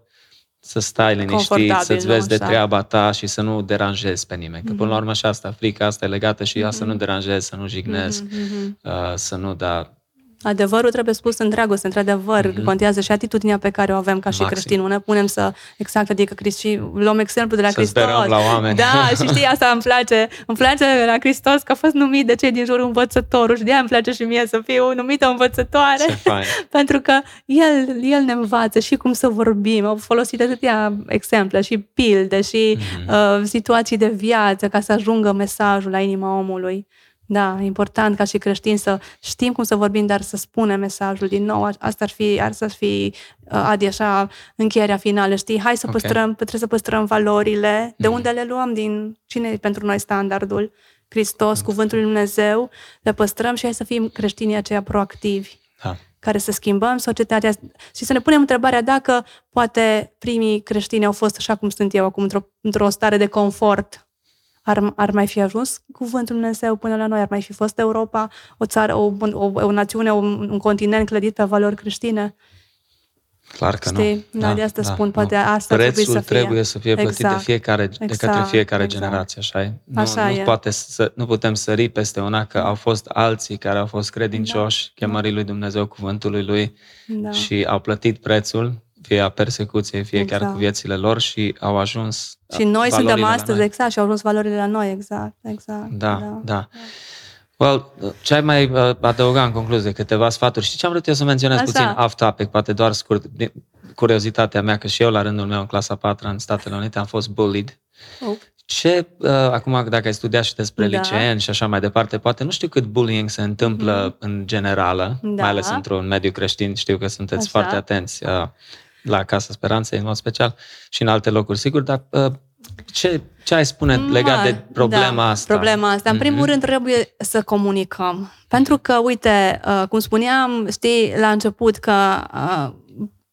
să stai liniștit, să-ți vezi de treaba ta și să nu deranjezi pe nimeni. Că mm-hmm. până la urmă și asta, frica asta e legată și mm-hmm. ea să nu deranjezi, să nu jignezi, mm-hmm. uh, să nu da Adevărul trebuie spus în dragoste, într-adevăr, mm-hmm. contează și atitudinea pe care o avem ca și Maxim. creștini. Nu ne punem să, exact, adică și luăm exemplu de la să Hristos. la oameni. Da, și știi, asta îmi place. Îmi place la Hristos că a fost numit de cei din jur învățătorul și de aia îmi place și mie să fiu numită învățătoare. pentru că el, el ne învață și cum să vorbim. Au folosit atâtea exemple și pilde și mm-hmm. uh, situații de viață ca să ajungă mesajul la inima omului. Da, important ca și creștini să știm cum să vorbim, dar să spunem mesajul din nou. Asta ar fi, ar să fi uh, Adi, așa, încheierea finală, știi? Hai să okay. păstrăm, trebuie să păstrăm valorile. De mm. unde le luăm? Din cine e pentru noi standardul? Hristos, mm. cuvântul lui Dumnezeu, le păstrăm și hai să fim creștinii aceia proactivi. Da. care să schimbăm societatea și să ne punem întrebarea dacă poate primii creștini au fost așa cum sunt eu acum, într-o, într-o stare de confort ar, ar mai fi ajuns cuvântul Dumnezeu până la noi? Ar mai fi fost Europa o țară, o, o, o națiune, un, un continent clădit pe valori creștine? Clar că Știi? nu. Da, de asta da, spun, poate da. asta Prețul trebuie să fie. trebuie să fie plătit exact. de, fiecare, exact. de către exact. fiecare exact. generație, așa e? Nu, așa nu, e. Poate să, nu putem sări peste una că au fost alții care au fost credincioși da. chemării lui Dumnezeu, cuvântului lui da. și au plătit prețul fie a persecuției, fie exact. chiar cu viețile lor și au ajuns Și noi suntem astăzi, exact, și au ajuns valorile la noi, exact, exact. Da, da. da. Well, ce ai mai uh, adăuga în concluzie? Câteva sfaturi. Și ce am vrut eu să menționez Așa. puțin off-topic, poate doar scurt, curiozitatea mea, că și eu la rândul meu în clasa 4 în Statele Unite am fost bullied. Oh. Ce, uh, acum dacă ai studiat și despre da. liceeni și așa mai departe, poate nu știu cât bullying se întâmplă mm. în generală, da. mai ales într-un mediu creștin, știu că sunteți așa. foarte atenți. Uh, la Casa Speranței în mod special și în alte locuri, sigur, dar uh, ce, ce ai spune legat de problema da, asta? Problema asta. În mm-hmm. primul rând trebuie să comunicăm. Pentru că, uite, uh, cum spuneam, știi, la început că uh,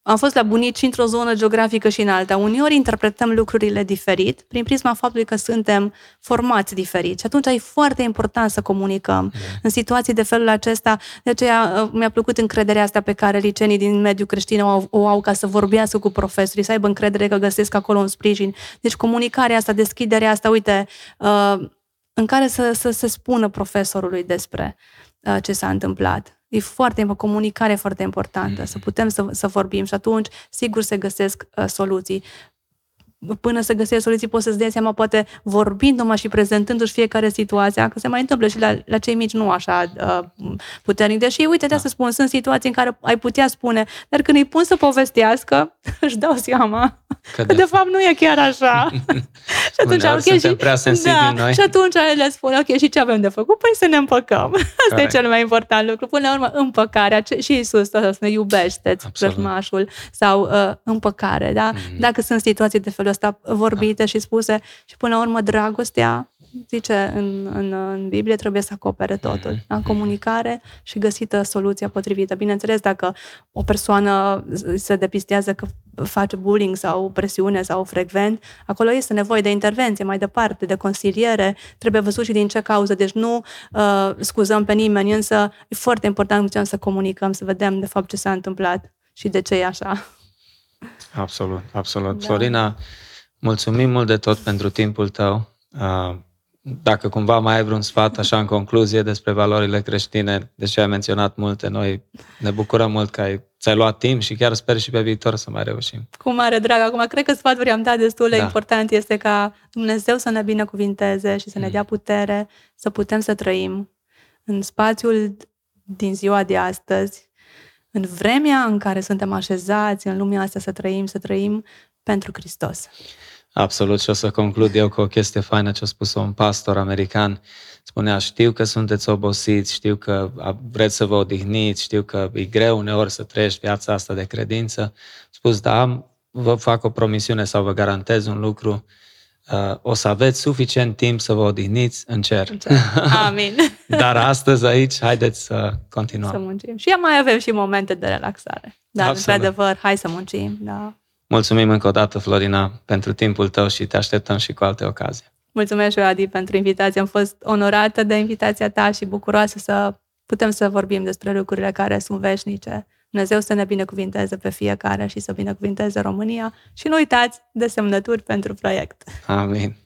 am fost la bunici într-o zonă geografică și în alta. Uneori interpretăm lucrurile diferit prin prisma faptului că suntem formați diferit. Și atunci e foarte important să comunicăm. Yeah. În situații de felul acesta, de aceea uh, mi-a plăcut încrederea asta pe care licenii din mediul creștin o au, o au ca să vorbească cu profesorii, să aibă încredere că găsesc acolo un sprijin. Deci comunicarea asta, deschiderea asta, uite, uh, în care să, să se spună profesorului despre uh, ce s-a întâmplat. E foarte, comunicare foarte importantă, mm. să putem să, să vorbim și atunci, sigur, se găsesc uh, soluții până să găsești soluții, poți să-ți dai seama, poate vorbind numai și prezentându-și fiecare situație, că se mai întâmplă și la, la cei mici nu așa uh, puternic. Deși, uite, de asta da. spun, sunt situații în care ai putea spune, dar când îi pun să povestească, își dau seama că, că de fapt nu e chiar așa. și atunci, Uneori okay, suntem și, prea sensibili da, noi. Și atunci le spun, ok, și ce avem de făcut? Păi să ne împăcăm. Asta Correct. e cel mai important lucru. Până la urmă, împăcarea. Și Iisus tot să ne iubește vrăjmașul sau uh, împăcare. Da? Mm-hmm. Dacă sunt situații de felul ăsta vorbite da. și spuse și până la urmă dragostea zice în, în, în Biblie, trebuie să acopere totul. Mhm. Da? Comunicare și găsită soluția potrivită. Bineînțeles, dacă o persoană se depistează că face bullying sau presiune sau frecvent, acolo este nevoie de intervenție mai departe, de consiliere, trebuie văzut și din ce cauză. Deci nu uh, scuzăm pe nimeni, însă e foarte important să comunicăm, să vedem de fapt ce s-a întâmplat și de ce e așa. Absolut, absolut. Da. Florina, mulțumim mult de tot pentru timpul tău. Uh, Dacă cumva mai ai vreun sfat, așa în concluzie, despre valorile creștine, deși ai menționat multe, noi ne bucurăm mult că ai, ți-ai luat timp și chiar sper și pe viitor să mai reușim. Cu mare drag. Acum, cred că sfaturi am dat destul de Da. important este ca Dumnezeu să ne binecuvinteze și să ne Mm. dea putere să putem să trăim în spațiul din ziua de astăzi, în vremea în care suntem așezați în lumea asta să trăim, să trăim pentru Hristos. Absolut și o să conclud eu cu o chestie faină ce a spus un pastor american. Spunea, știu că sunteți obosiți, știu că vreți să vă odihniți, știu că e greu uneori să trăiești viața asta de credință. A spus, da, am, vă fac o promisiune sau vă garantez un lucru, uh, o să aveți suficient timp să vă odihniți în cer. Amin. Dar astăzi aici, haideți să să continuăm. muncim. Și mai avem și momente de relaxare. Dar, Absolut. într-adevăr, hai să muncim. Da. Mulțumim încă o dată, Florina, pentru timpul tău și te așteptăm și cu alte ocazii. Mulțumesc și eu, Adi, pentru invitație. Am fost onorată de invitația ta și bucuroasă să putem să vorbim despre lucrurile care sunt veșnice. Dumnezeu să ne binecuvinteze pe fiecare și să binecuvinteze România. Și nu uitați de semnături pentru proiect. Amin.